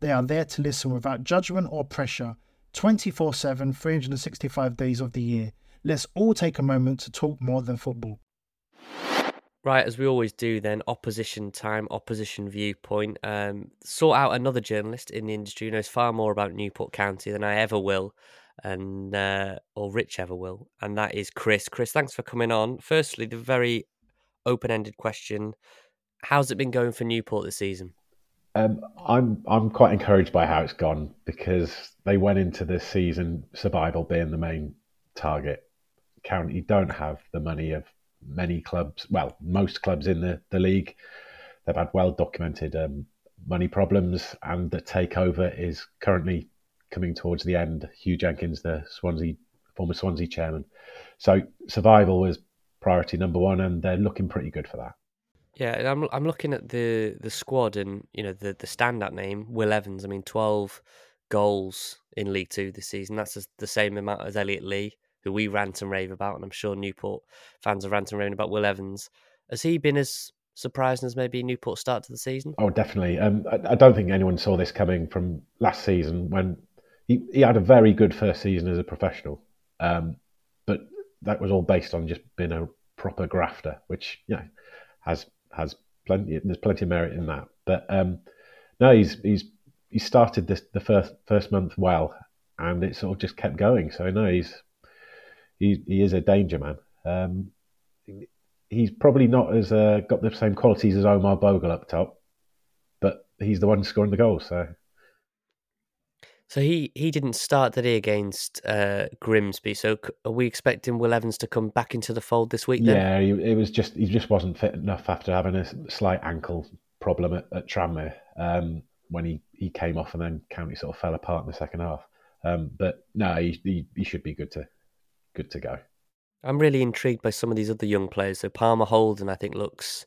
They are there to listen without judgment or pressure 24 7, 365 days of the year. Let's all take a moment to talk more than football. Right, as we always do, then opposition time, opposition viewpoint. Um, sort out another journalist in the industry who knows far more about Newport County than I ever will, and uh, or Rich ever will, and that is Chris. Chris, thanks for coming on. Firstly, the very open-ended question: How's it been going for Newport this season? Um, I'm I'm quite encouraged by how it's gone because they went into this season survival being the main target. County don't have the money of many clubs. Well, most clubs in the, the league. They've had well documented um, money problems, and the takeover is currently coming towards the end. Huw Jenkins, the Swansea former Swansea chairman, so survival was priority number one, and they're looking pretty good for that. Yeah, I'm I'm looking at the the squad and you know the the standout name Will Evans. I mean, twelve goals in League Two this season. That's the same amount as Elliot Lee, who we rant and rave about, and I'm sure Newport fans are ranting and raved about Will Evans. Has he been as surprising as maybe Newport start to the season? Oh, definitely. Um, I, I, don't think anyone saw this coming from last season when he, he had a very good first season as a professional, um, but that was all based on just being a proper grafter, which you know has has plenty. There's plenty of merit in that. But um, no, he's he's he started this the first first month well, and it sort of just kept going. So no, he's he he is a danger man. Um, he's probably not as uh, got the same qualities as Omar Bogle up top, but he's the one scoring the goals. So so he, he didn't start the day against uh, Grimsby. So are we expecting Will Evans to come back into the fold this week? Then? Yeah, it was just he just wasn't fit enough after having a slight ankle problem at, at Tranmere um, when he, he came off and then County sort of fell apart in the second half. Um, but no, he, he, he should be good to good to go. I'm really intrigued by some of these other young players. So Palmer Houlden, I think, looks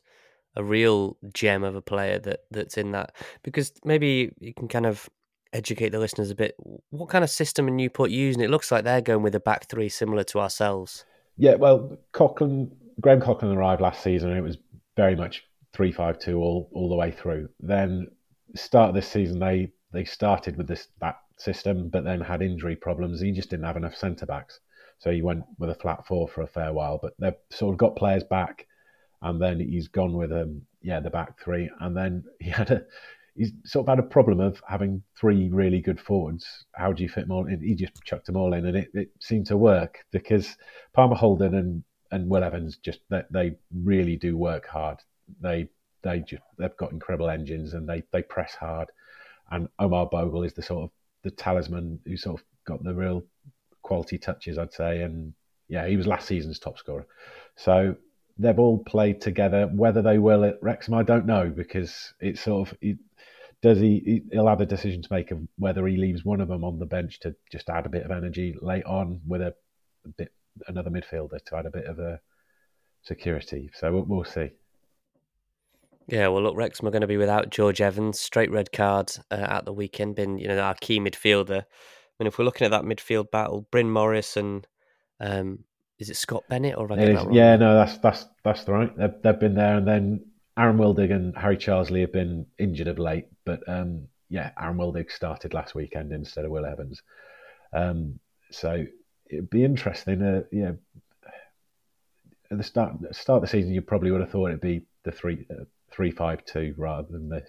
a real gem of a player that that's in that because maybe you can kind of educate the listeners a bit. What kind of system are Newport using? It looks like they're going with a back three similar to ourselves. Yeah, well, Coughlan, Graham Coughlan arrived last season and it was very much three five two all all the way through. Then start this season they they started with this that system, but then had injury problems. He just didn't have enough centre backs, so he went with a flat four for a fair while. But they've sort of got players back, and then he's gone with um yeah the back three, and then he had a he's sort of had a problem of having three really good forwards. How do you fit them all in? He just chucked them all in, and it, it seemed to work because Palmer Houlden and, and Will Evans just they, they really do work hard. They they just they've got incredible engines and they they press hard. And Omar Bogle is the sort of the talisman who sort of got the real quality touches, I'd say. And yeah, he was last season's top scorer. So they've all played together. Whether they will at Wrexham, I don't know because it's sort of it, does he? He'll have a decision to make of whether he leaves one of them on the bench to just add a bit of energy late on with a, a bit another midfielder to add a bit of a security. So we'll, we'll see. Yeah, well, look, Wrexham are going to be without George Evans, straight red card uh, at the weekend. Been you know our key midfielder. I mean, if we're looking at that midfield battle, Bryn Morris and um, is it Scot Bennett or yeah, no, that's that's that's right. They've, they've been there, and then Aaron Wildig and Harry Charsley have been injured of late, but um, yeah, Aaron Wildig started last weekend instead of Will Evans. Um, so it'd be interesting. Uh, yeah, at the start start of the season, you probably would have thought it'd be the three uh, three five two rather than the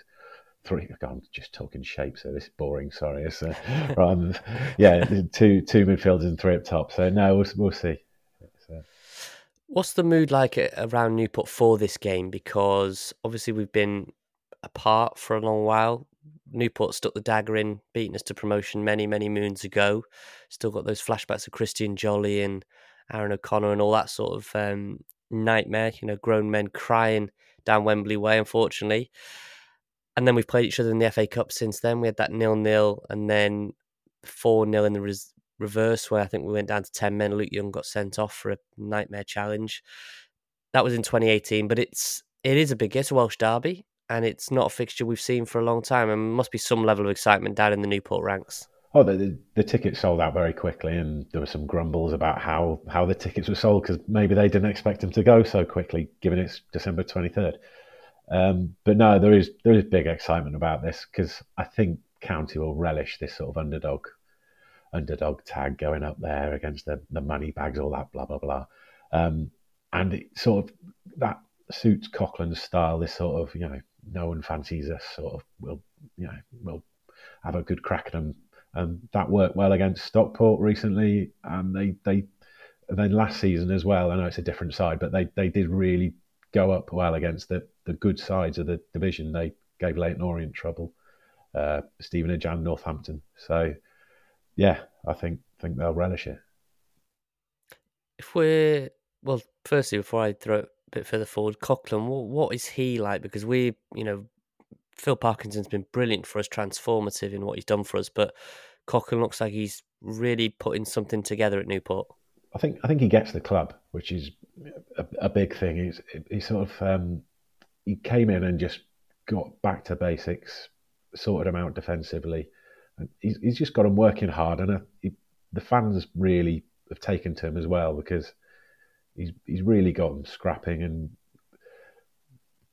three. I'm just talking shapes, so this is boring. Sorry, it's, uh, rather than, yeah, two two midfielders and three up top. So no, we'll, we'll see. What's the mood like around Newport for this game? Because obviously we've been apart for a long while. Newport stuck the dagger in, beating us to promotion many, many moons ago. Still got those flashbacks of Christian Jolley and Aaron O'Connor and all that sort of um, nightmare. You know, grown men crying down Wembley Way, unfortunately. And then we've played each other in the FA Cup since then. We had that nil nil and then four 0 in the res- reverse where I think we went down to 10 men. Luke Young got sent off for a nightmare challenge. That was in 2018, but it's it is a big it's a Welsh derby and it's not a fixture we've seen for a long time and must be some level of excitement down in the Newport ranks. Oh, the, the, the tickets sold out very quickly, and there were some grumbles about how, how the tickets were sold because maybe they didn't expect them to go so quickly, given it's December twenty third. Um, but no, there is there is big excitement about this because I think County will relish this sort of underdog underdog tag going up there against the, the money bags, all that blah blah blah. Um, and it sort of that suits Coughlan's style. This sort of you know no one fancies us. Sort of we'll you know we'll have a good crack at them, and that worked well against Stockport recently. And they they then last season as well. I know it's a different side, but they they did really go up well against the the good sides of the division. They gave Leyton Orient trouble, uh, Stevenage and Northampton. So yeah, I think think they'll relish it. If we're well, firstly, before I throw it a bit further forward, Coughlan, what, what is he like? Because we, you know, Phil Parkinson's been brilliant for us, transformative in what he's done for us, but Coughlan looks like he's really putting something together at Newport. I think I think he gets the club, which is a, a big thing. He's he sort of um, he came in and just got back to basics, sorted them out defensively, he's, he's just got him working hard. And he, the fans really have taken to him as well because he's he's really got him scrapping and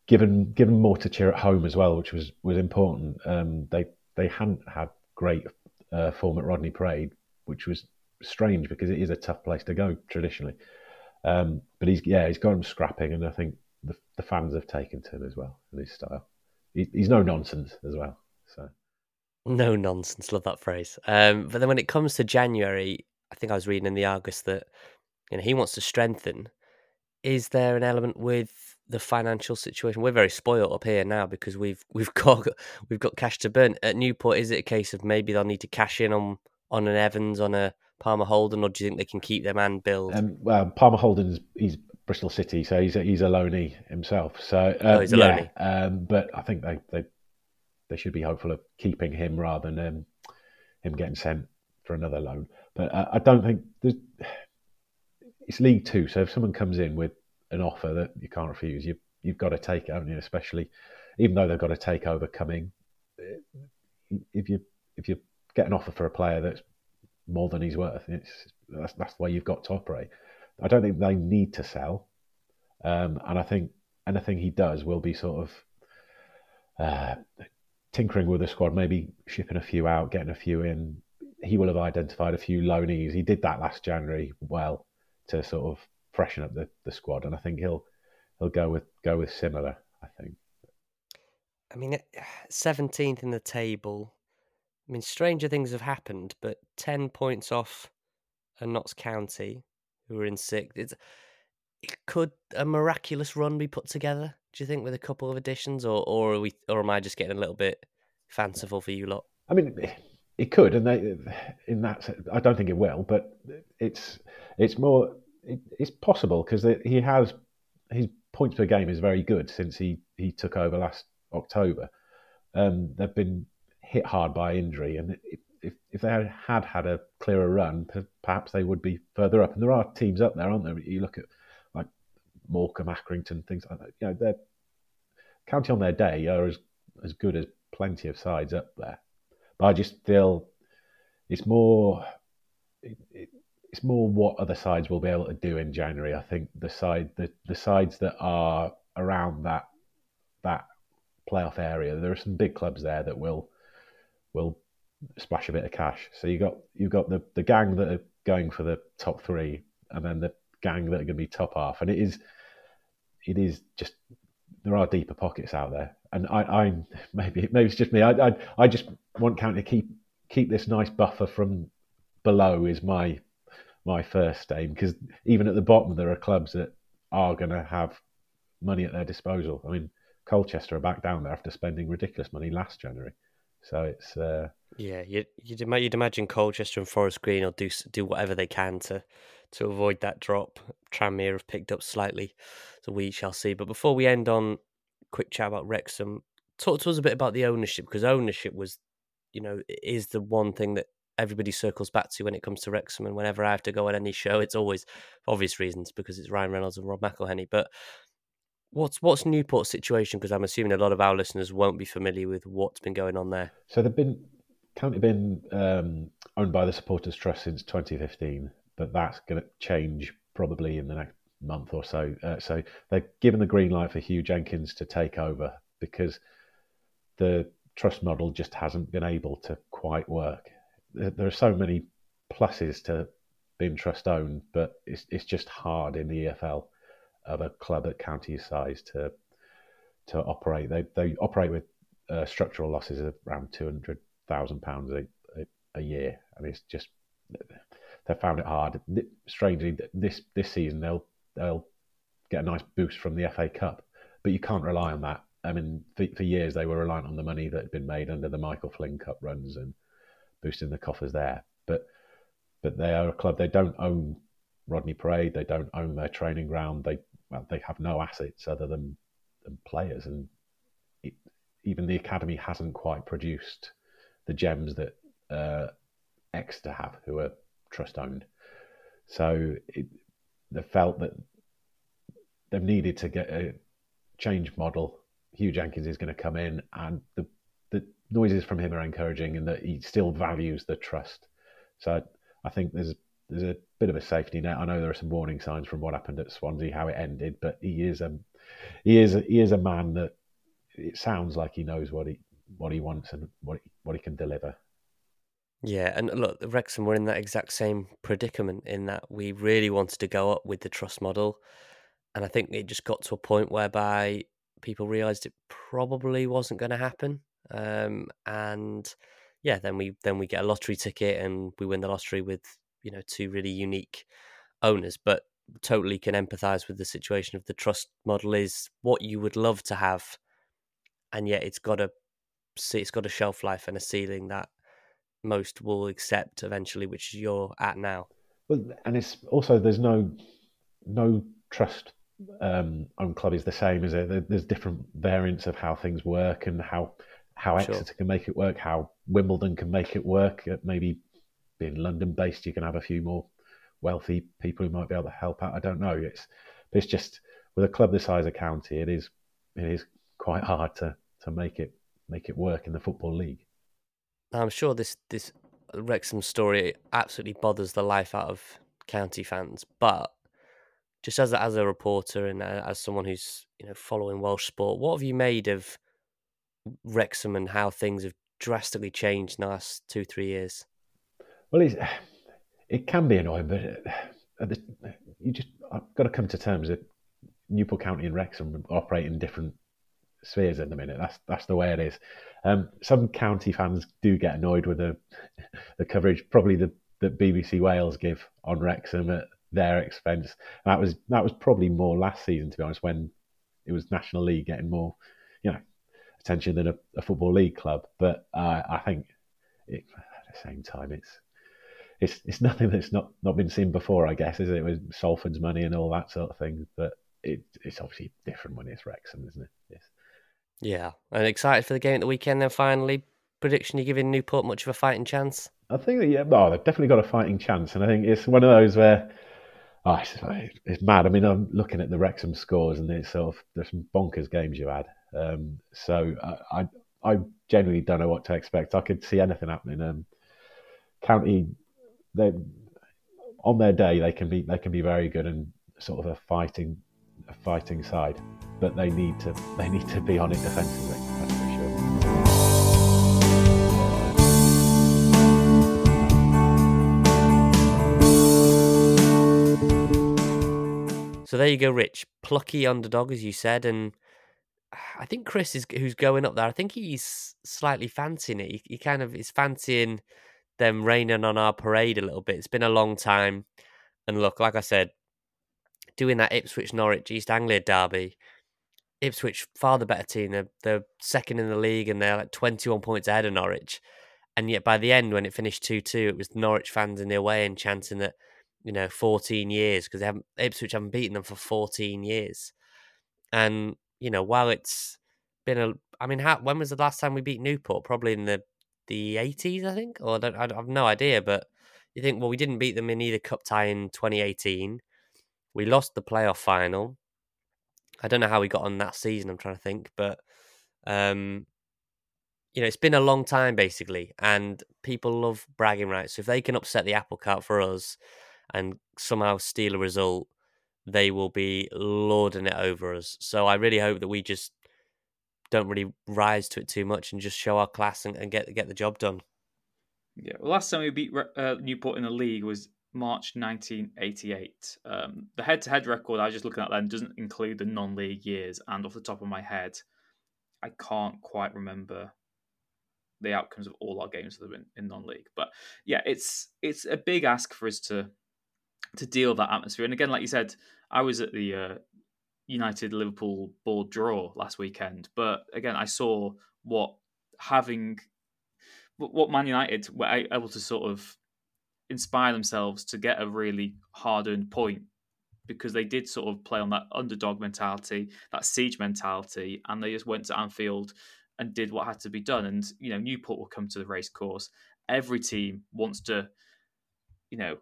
given given more to cheer at home as well, which was was important. Um, they they hadn't had great uh, form at Rodney Parade, which was strange because it is a tough place to go traditionally. Um, but he's yeah he's got him scrapping, and I think the, the fans have taken to him as well in his style. He, he's no nonsense as well. So no nonsense, love that phrase. Um, but then when it comes to January, I think I was reading in the Argus that you know he wants to strengthen. Is there an element with the financial situation? We're very spoiled up here now because we've we've got we've got cash to burn. At Newport, is it a case of maybe they'll need to cash in on on an Evans on a Palmer Houlden, or do you think they can keep their man build? Um, well, Palmer Houlden's he's Bristol City, so he's a, he's a loanee himself. So um, oh, he's a yeah, um, but I think they, they they should be hopeful of keeping him rather than um, him getting sent for another loan. But uh, I don't think it's League Two, so if someone comes in with an offer that you can't refuse, you you've got to take it, haven't you? Especially even though they've got a takeover coming, if you if you get an offer for a player that's more than he's worth. It's that's, that's the way you've got to operate. I don't think they need to sell, um, and I think anything he does will be sort of uh, tinkering with the squad, maybe shipping a few out, getting a few in. He will have identified a few loanees. He did that last January well to sort of freshen up the, the squad, and I think he'll he'll go with go with similar. I think. I mean, seventeenth in the table I mean, stranger things have happened, but 10 points off a Notts County, who are in sixth. Could a miraculous run be put together, do you think, with a couple of additions? Or, or, are we, or am I just getting a little bit fanciful for you lot? I mean, it could, and they, in that, I don't think it will, but it's it's more, it, it's possible because he has his points per game is very good since he he took over last October. Um, they've been hit hard by injury, and if if they had had, a clearer run, perhaps they would be further up. And there are teams up there, aren't there? You look at Morecambe, Accrington, things like that. You know, they're county on their day are as as good as plenty of sides up there. But I just feel it's more it, it, it's more what other sides will be able to do in January. I think the side the, the sides that are around that that playoff area, there are some big clubs there that will will splash a bit of cash. So you got you've got the the gang that are going for the top three, and then the gang that are going to be top half, and it is it is just there are deeper pockets out there, and I, I maybe maybe it's just me. I, I I just want County to keep keep this nice buffer from below is my my first aim because even at the bottom there are clubs that are going to have money at their disposal. I mean, Colchester are back down there after spending ridiculous money last January. So it's uh, yeah, you'd, you'd you'd imagine Colchester and Forest Green will do do whatever they can to to avoid that drop. Tranmere have picked up slightly, so we shall see. But before we end on quick chat about Wrexham, talk to us a bit about the ownership because ownership was, you know, is the one thing that everybody circles back to when it comes to Wrexham. And whenever I have to go on any show, it's always obvious reasons because it's Ryan Reynolds and Rob McElhenney. But What's what's Newport's situation? Because I'm assuming a lot of our listeners won't be familiar with what's been going on there. So they've been County been um, owned by the Supporters Trust since 2015, but that's going to change probably in the next month or so. Uh, so they're given the green light for Huw Jenkins to take over because the trust model just hasn't been able to quite work. There are so many pluses to being trust owned, but it's it's just hard in the EFL of a club at county size to to operate. They they operate with uh, structural losses of around two hundred thousand pounds a a year, and it's just they found it hard. Strangely, this this season they'll they'll get a nice boost from the FA Cup, but you can't rely on that. I mean, for, for years they were reliant on the money that had been made under the Michael Flynn Cup runs and boosting the coffers there. But but they are a club. They don't own Rodney Parade. They don't own their training ground. They well, they have no assets other than, than players, and it, even the academy hasn't quite produced the gems that uh, Exeter have, who are trust owned. So it, they felt that they've needed to get a change model. Huw Jenkins is going to come in, and the the noises from him are encouraging, and that he still values the trust. So I think there's there's a bit of a safety net. I know there are some warning signs from what happened at Swansea, how it ended, but he is a he is a, he is a man that it sounds like he knows what he what he wants and what he, what he can deliver. Yeah, and look, Wrexham were in that exact same predicament in that we really wanted to go up with the trust model, and I think it just got to a point whereby people realised it probably wasn't going to happen, um, and yeah, then we then we get a lottery ticket and we win the lottery with you know two really unique owners, but totally can empathise with the situation of the trust model is what you would love to have, and yet it's got a it's got a shelf life and a ceiling that most will accept eventually, which you're at now. Well, and it's also there's no no trust um, on club is the same, is it? There's different variants of how things work and how how Exeter sure. can make it work, how Wimbledon can make it work. Uh, maybe being London based, you can have a few more wealthy people who might be able to help out. I don't know. It's it's just with a club the size of County, it is it is quite hard to to make it make it work in the football league. I'm sure this this Wrexham story absolutely bothers the life out of county fans, but just as a, as a reporter and uh, as someone who's you know following Welsh sport, what have you made of Wrexham and how things have drastically changed in the last two three years? Well, it's, it can be annoying, but uh, you just I've got to come to terms that Newport County and Wrexham operate in different spheres at the minute. That's that's the way it is. Um, some county fans do get annoyed with the the coverage, probably the that BBC Wales give on Wrexham at their expense. And that was that was probably more last season, to be honest, when it was National League getting more, you know, attention than a, a football league club. But uh, I think it, at the same time, it's it's it's nothing that's not not been seen before, I guess, is it? With Salford's money and all that sort of thing. But it, it's obviously different when it's Wrexham, isn't it? Yeah, and excited for the game at the weekend. Then finally, prediction: you giving Newport much of a fighting chance? I think that yeah, well, they've definitely got a fighting chance, and I think it's one of those where. Oh, it's, it's mad. I mean, I'm looking at the Wrexham scores, and it's sort of there's some bonkers games you had. Um, so I, I, I genuinely don't know what to expect. I could see anything happening. Um, County, they on their day they can be they can be very good and sort of a fighting fighting side, but they need to they need to be on it defensively. That's for sure. So there you go, Rich. Plucky underdog, as you said, and I think Chris is who's going up there. I think he's slightly fancying it. He, he kind of is fancying them raining on our parade a little bit. It's been a long time, and look, like I said, doing that Ipswich Norwich East Anglia derby. Ipswich far the better team. They're, they're second in the league and they're like 21 points ahead of Norwich. And yet by the end, when it finished 2 2, it was Norwich fans in the away and chanting that, you know, 14 years because they haven't, Ipswich haven't beaten them for 14 years. And, you know, while it's been a, I mean, how, when was the last time we beat Newport? Probably in the, the 80s, I think, or I, don't, I have no idea. But you think, well, we didn't beat them in either cup tie in 2018 we lost the playoff final. I don't know how we got on that season. I'm trying to think, but um, you know, it's been a long time basically, and people love bragging rights. So if they can upset the apple cart for us and somehow steal a result, they will be lording it over us. So I really hope that we just don't really rise to it too much and just show our class and, and get get the job done. Yeah, well, last time we beat uh, Newport in the league was March 1988. Um, the head to head record I was just looking at then doesn't include the non league years, and off the top of my head, I can't quite remember the outcomes of all our games that been in non league. But yeah, it's it's a big ask for us to to deal that atmosphere. And again, like you said, I was at the uh, United Liverpool board draw last weekend, but again, I saw what having what Man United were able to sort of inspire themselves to get a really hard earned point because they did sort of play on that underdog mentality, that siege mentality, and they just went to Anfield and did what had to be done. And you know, Newport will come to the race course. Every team wants to, you know,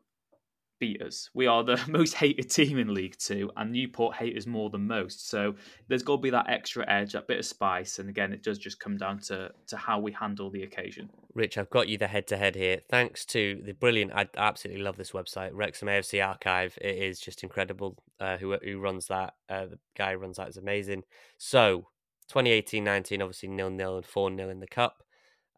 beat us. We are the most hated team in League Two, and Newport hate us more than most. So there's got to be that extra edge, that bit of spice. And again, it does just come down to to how we handle the occasion. Rich, I've got you the head to head here. Thanks to the brilliant, I absolutely love this website, Wrexham AFC Archive. It is just incredible. Uh, who who runs that? Uh, the guy who runs that is amazing. So 2018-19, obviously nil nil and four 0 in the cup.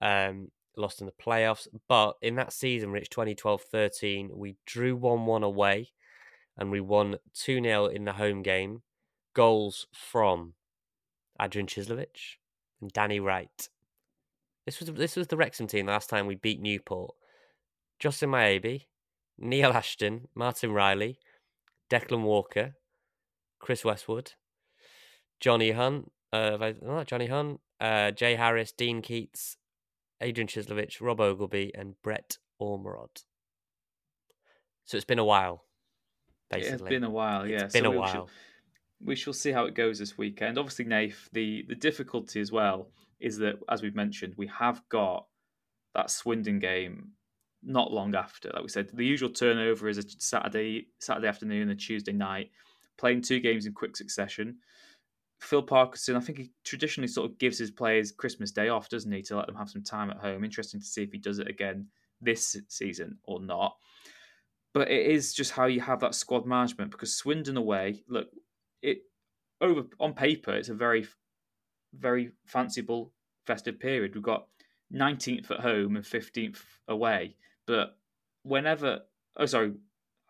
Um, lost in the playoffs. But in that season, Rich 2012 13, we drew 1 1 away and we won 2 0 in the home game. Goals from Adrian Cieslewicz and Danny Wright. This was this was the Wrexham team last time we beat Newport. Joslain Mayebi, Neil Ashton, Martin Riley, Declan Walker, Chris Westwood, Johnny Hunt, uh, not Johnny Hunt, uh, Jay Harris, Dean Keates, Adrian Cieslewicz, Rob Ogleby, and Brett Ormerod. So it's been a while. Basically, it's been a while. Yeah, it's been so a we while. Shall, we shall see how it goes this weekend. Obviously, Nath, the the difficulty as well is that, as we've mentioned, we have got that Swindon game not long after. Like we said, the usual turnover is a Saturday Saturday afternoon and Tuesday night, playing two games in quick succession. Phil Parkinson, I think he traditionally sort of gives his players Christmas Day off, doesn't he, to let them have some time at home. Interesting to see if he does it again this season or not. But it is just how you have that squad management because Swindon away, look, it over on paper, it's a very, very fanciful festive period. We've got 19th at home and 15th away. But whenever, oh, sorry,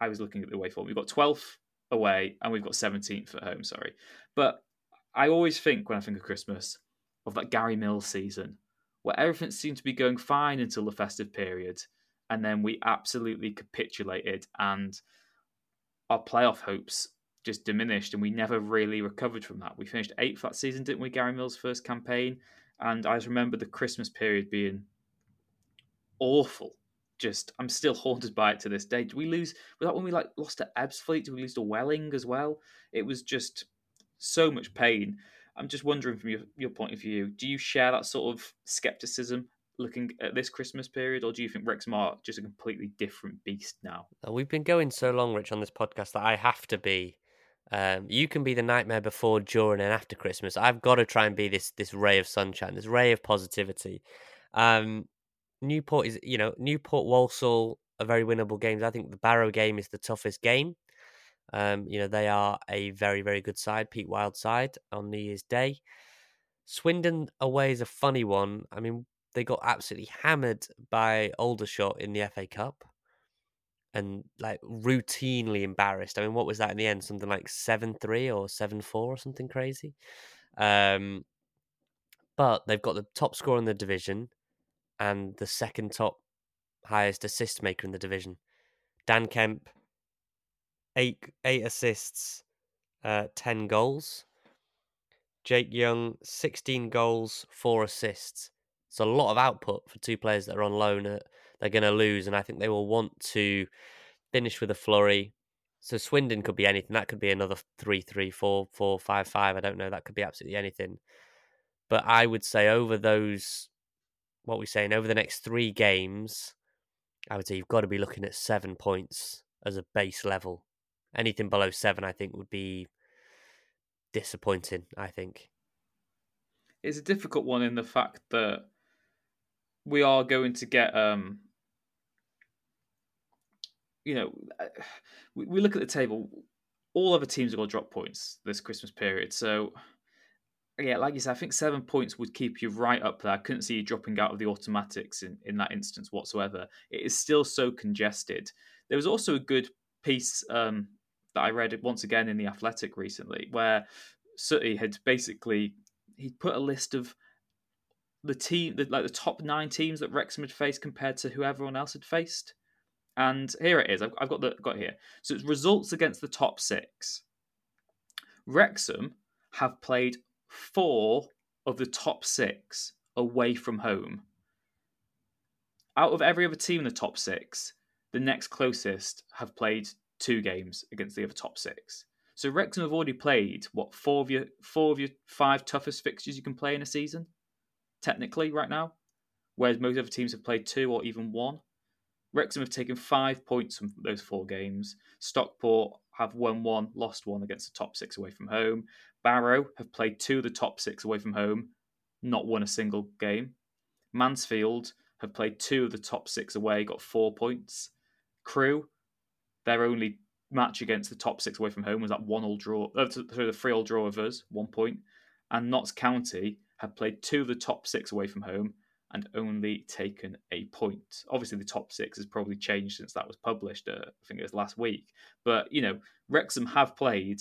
I was looking at the away form. We've got 12th away and we've got 17th at home, sorry. But I always think when I think of Christmas of that Gary Mills season where everything seemed to be going fine until the festive period, and then we absolutely capitulated, and our playoff hopes just diminished, and we never really recovered from that. We finished eighth that season, didn't we? Gary Mills' first campaign, and I remember the Christmas period being awful. Just, I'm still haunted by it to this day. Did we lose? Was that when we like lost to Ebbsfleet? Did we lose to Welling as well? It was just so much pain. I'm just wondering from your, your point of view, do you share that sort of skepticism looking at this Christmas period, or do you think Wrexham are just a completely different beast now? We've been going so long, Rich, on this podcast that I have to be. Um, you can be the nightmare before, during, and after Christmas. I've got to try and be this this ray of sunshine, this ray of positivity. Um, Newport is, you know, Newport Walsall are very winnable games. I think the Barrow game is the toughest game. Um, you know, they are a very, very good side, Pete Wild side on New Year's Day. Swindon away is a funny one. I mean, they got absolutely hammered by Aldershot in the FA Cup and like routinely embarrassed. I mean, what was that in the end? Something like 7 3 or 7 4 or something crazy. Um, but they've got the top scorer in the division and the second top highest assist maker in the division. Dan Kemp eight eight assists, uh, ten goals. Jake Young, sixteen goals, four assists. It's a lot of output for two players that are on loan. Uh, they're going to lose, and I think they will want to finish with a flurry. So Swindon could be anything. That could be another three, three, four, four, five, five. I don't know. That could be absolutely anything. But I would say over those, what we're saying, over the next three games, I would say you've got to be looking at seven points as a base level anything below seven, I think, would be disappointing. I think it's a difficult one in the fact that we are going to get, um, you know, we, we look at the table. All other teams are going to drop points this Christmas period, so yeah, like you said, I think seven points would keep you right up there. I couldn't see you dropping out of the automatics in, in that instance whatsoever. It is still so congested. There was also a good piece um, that I read once again in the Athletic recently, where Sooty had basically he put a list of the team, the, like the top nine teams that Wrexham had faced compared to who everyone else had faced. And here it is. I've, I've got the got here. So it's results against the top six. Wrexham have played four of the top six away from home. Out of every other team in the top six, the next closest have played two games against the other top six. So Wrexham have already played what four of your four of your five toughest fixtures you can play in a season. technically right now, whereas most other teams have played two or even one. Wrexham have taken five points from those four games. Stockport have won one, lost one against the top six away from home. Barrow have played two of the top six away from home, not won a single game. Mansfield have played two of the top six away, got four points. Crewe, their only match against the top six away from home was that one all draw, uh, sorry, the three all draw of us, one point. And Notts County have played two of the top six away from home and only taken a point. Obviously, the top six has probably changed since that was published. Uh, I think it was last week. But you know, Wrexham have played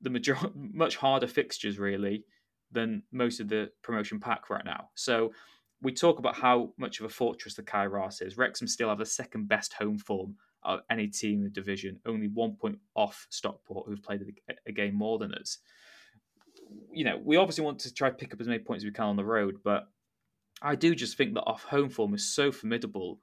the major- much harder fixtures really than most of the promotion pack right now. So we talk about how much of a fortress the Cae Ras is. Wrexham still have the second best home form of any team in the division, only one point off Stockport, who've played a game more than us. You know, we obviously want to try pick up as many points as we can on the road, but I do just think that off home form is so formidable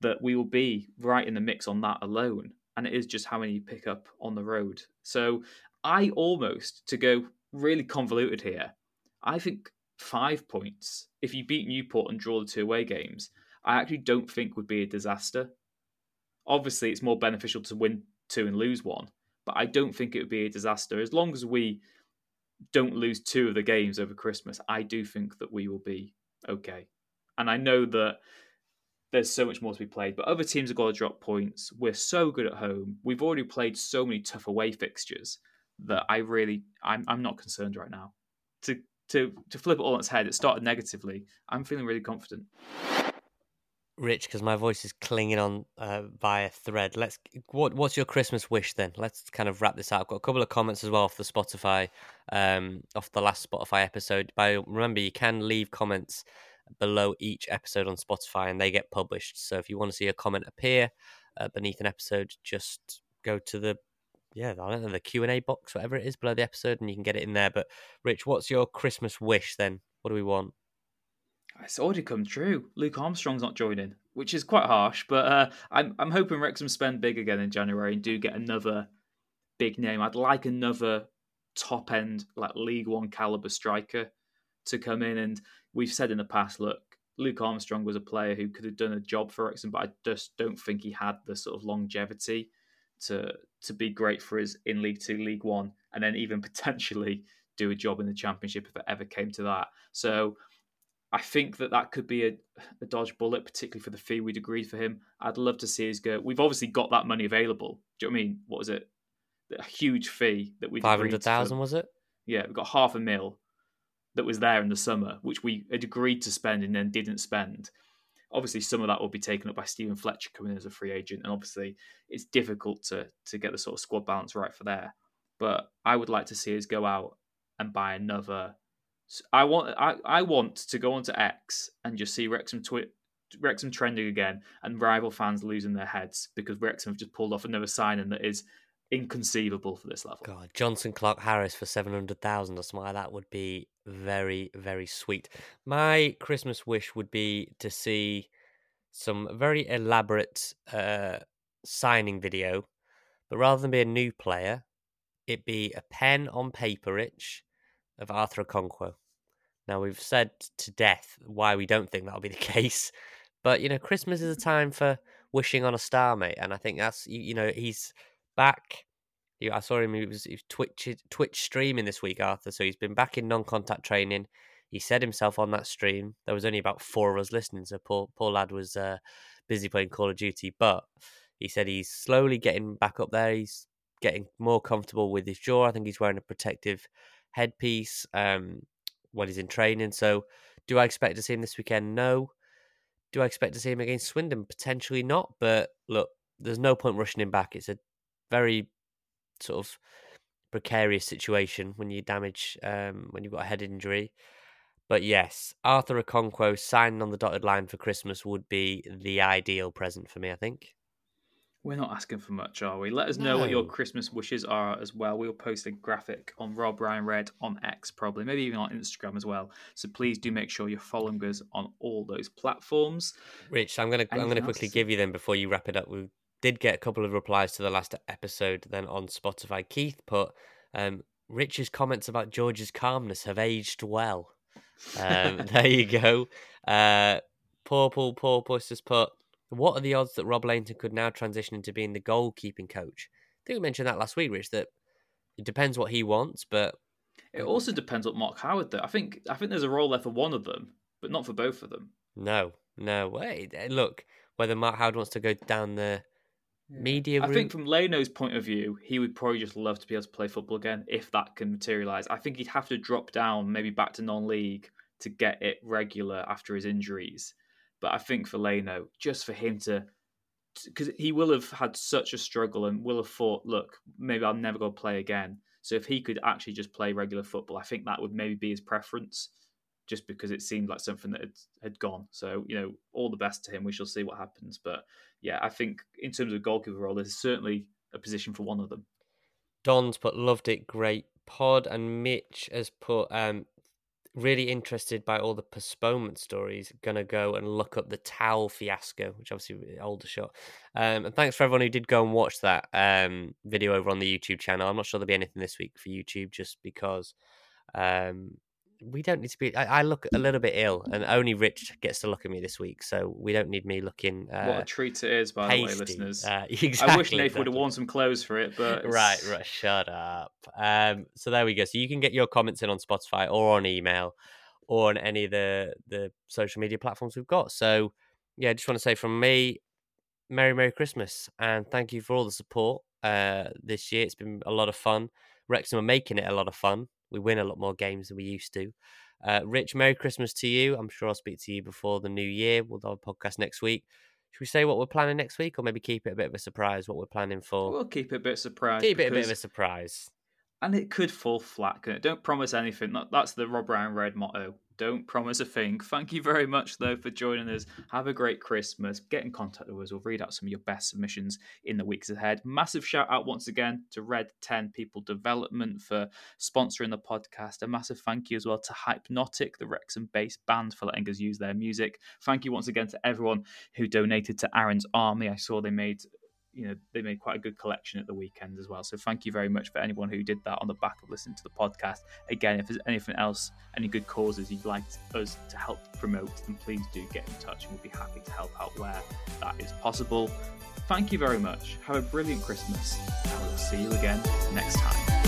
that we will be right in the mix on that alone. And it is just how many you pick up on the road. So I almost, to go really convoluted here, I think five points, if you beat Newport and draw the two away games, I actually don't think would be a disaster. Obviously, it's more beneficial to win two and lose one, but I don't think it would be a disaster. As long as we don't lose two of the games over Christmas, I do think that we will be okay. And I know that there's so much more to be played, but other teams have got to drop points. We're so good at home. We've already played so many tough away fixtures that I really I'm I'm not concerned right now. To to to flip it all on its head, it started negatively. I'm feeling really confident. Rich, because my voice is clinging on uh, via thread. Let's. What What's your Christmas wish then? Let's kind of wrap this out. I've got a couple of comments as well off the Spotify, um, off the last Spotify episode. But remember, you can leave comments below each episode on Spotify, and they get published. So if you want to see a comment appear uh, beneath an episode, just go to the yeah, I don't know the Q and A box, whatever it is below the episode, and you can get it in there. But Rich, what's your Christmas wish then? What do we want? It's already come true. Luke Armstrong's not joining, which is quite harsh. But uh, I'm I'm hoping Wrexham spend big again in January and do get another big name. I'd like another top end like League One caliber striker to come in. And we've said in the past, look, Luke Armstrong was a player who could have done a job for Wrexham, but I just don't think he had the sort of longevity to to be great for us in League Two, League One, and then even potentially do a job in the Championship if it ever came to that. So I think that that could be a, a dodge bullet, particularly for the fee we'd agreed for him. I'd love to see us go. We've obviously got that money available. Do you know what I mean? What was it? A huge fee that we five hundred thousand was it? Yeah, we got half a mil that was there in the summer, which we had agreed to spend and then didn't spend. Obviously, some of that will be taken up by Steven Fletcher coming in as a free agent, and obviously, it's difficult to to get the sort of squad balance right for there. But I would like to see us go out and buy another I want I, I want to go onto X and just see Wrexham Wrexham trending again and rival fans losing their heads because Wrexham have just pulled off another signing that is inconceivable for this level. God, Jonson Clarke-Harris for seven hundred thousand or something like that would be very very sweet. My Christmas wish would be to see some very elaborate uh, signing video, but rather than be a new player, it be a pen on paper, Rich of Arthur Okonkwo. Now, we've said to death why we don't think that'll be the case, but you know, Christmas is a time for wishing on a star, mate, and I think that's you, you know he's back. I saw him; he was, he was Twitch Twitch streaming this week, Arthur. So he's been back in non-contact training. He said himself on that stream. There was only about four of us listening, so poor poor lad was uh, busy playing Call of Duty. But he said he's slowly getting back up there. He's getting more comfortable with his jaw. I think he's wearing a protective headpiece um, when he's in training. So, do I expect to see him this weekend? No. Do I expect to see him against Swindon? Potentially not. But look, there's no point rushing him back. It's a very sort of precarious situation when you damage um, when you've got a head injury. But yes, Arthur Okonkwo signing on the dotted line for Christmas would be the ideal present for me. I think. We're not asking for much, are we? Let us know what your Christmas wishes are as well. We'll post a graphic on Rob Ryan Red on X, probably, maybe even on Instagram as well. So please do make sure you're following us on all those platforms. Rich, I'm gonna Anything I'm gonna quickly give you them before you wrap it up. We did get a couple of replies to the last episode then on Spotify. Keith put um, Rich's comments about George's calmness have aged well. Um, there you go. Uh, Paul Paul has put. What are the odds that Rob Lainton could now transition into being the goalkeeping coach? I think we mentioned that last week, Rich. That it depends what he wants, but It also depends what Mark Howard. Though I think I think there's a role there for one of them, but not for both of them. no, no. Wait, eh, look, whether Mark Howard wants to go down the media I route. think from Leno's point of view, he would probably just love to be able to play football again if that can materialize. I think he'd have to drop down maybe back to non-league to get it regular after his injuries. But I think for Leno, just for him to, because he will have had such a struggle and will have thought, look, maybe I'll never go play again. So if he could actually just play regular football, I think that would maybe be his preference, just because it seemed like something that had, had gone. So you know, all the best to him. We shall see what happens. But yeah, I think in terms of goalkeeper role, there's certainly a position for one of them. Don's put loved it, great pod, and Mitch has put um really interested by all the postponement stories. Gonna go and look up the towel fiasco, which obviously older shot. Um, and thanks for everyone who did go and watch that um video over on the YouTube channel. I'm not sure there'll be anything this week for YouTube, just because um we don't need to be. I, I look a little bit ill, and only Rich gets to look at me this week, so we don't need me looking. Uh, what a treat it is, by the way, listeners. Uh, I wish exactly, would have worn some clothes for it, but it's- Right, right. Shut up. Um, so there we go. So you can get your comments in on Spotify or on email or on any of the the social media platforms we've got. So yeah, I just want to say from me, Merry Merry Christmas and thank you for all the support uh this year. It's been a lot of fun. Wrexham are making it a lot of fun. We win a lot more games than we used to. Uh, Rich, Merry Christmas to you. I'm sure I'll speak to you before the new year. We'll do a podcast next week. Should we say what we're planning next week, or maybe keep it a bit of a surprise? What we're planning for? We'll keep it a bit surprised. keep it a bit of a surprise. and it could fall flat. Don't promise anything. That's the Rob Ryan Red motto. Don't promise a thing. Thank you very much, though, for joining us. Have a great Christmas. Get in contact with us. We'll read out some of your best submissions in the weeks ahead. Massive shout out once again to Red 10 People Development for sponsoring the podcast. A massive thank you as well to Hypenotic, the Wrexham based band, for letting us use their music. Thank you once again to everyone who donated to Aaron's Army. I saw they made you know they made quite a good collection at the weekend as well. So thank you very much for anyone who did that on the back of listening to the podcast. Again if there's anything else any good causes you'd like us to help promote then please do get in touch and we'll be happy to help out where that is possible. Thank you very much. Have a brilliant christmas and we'll see you again next time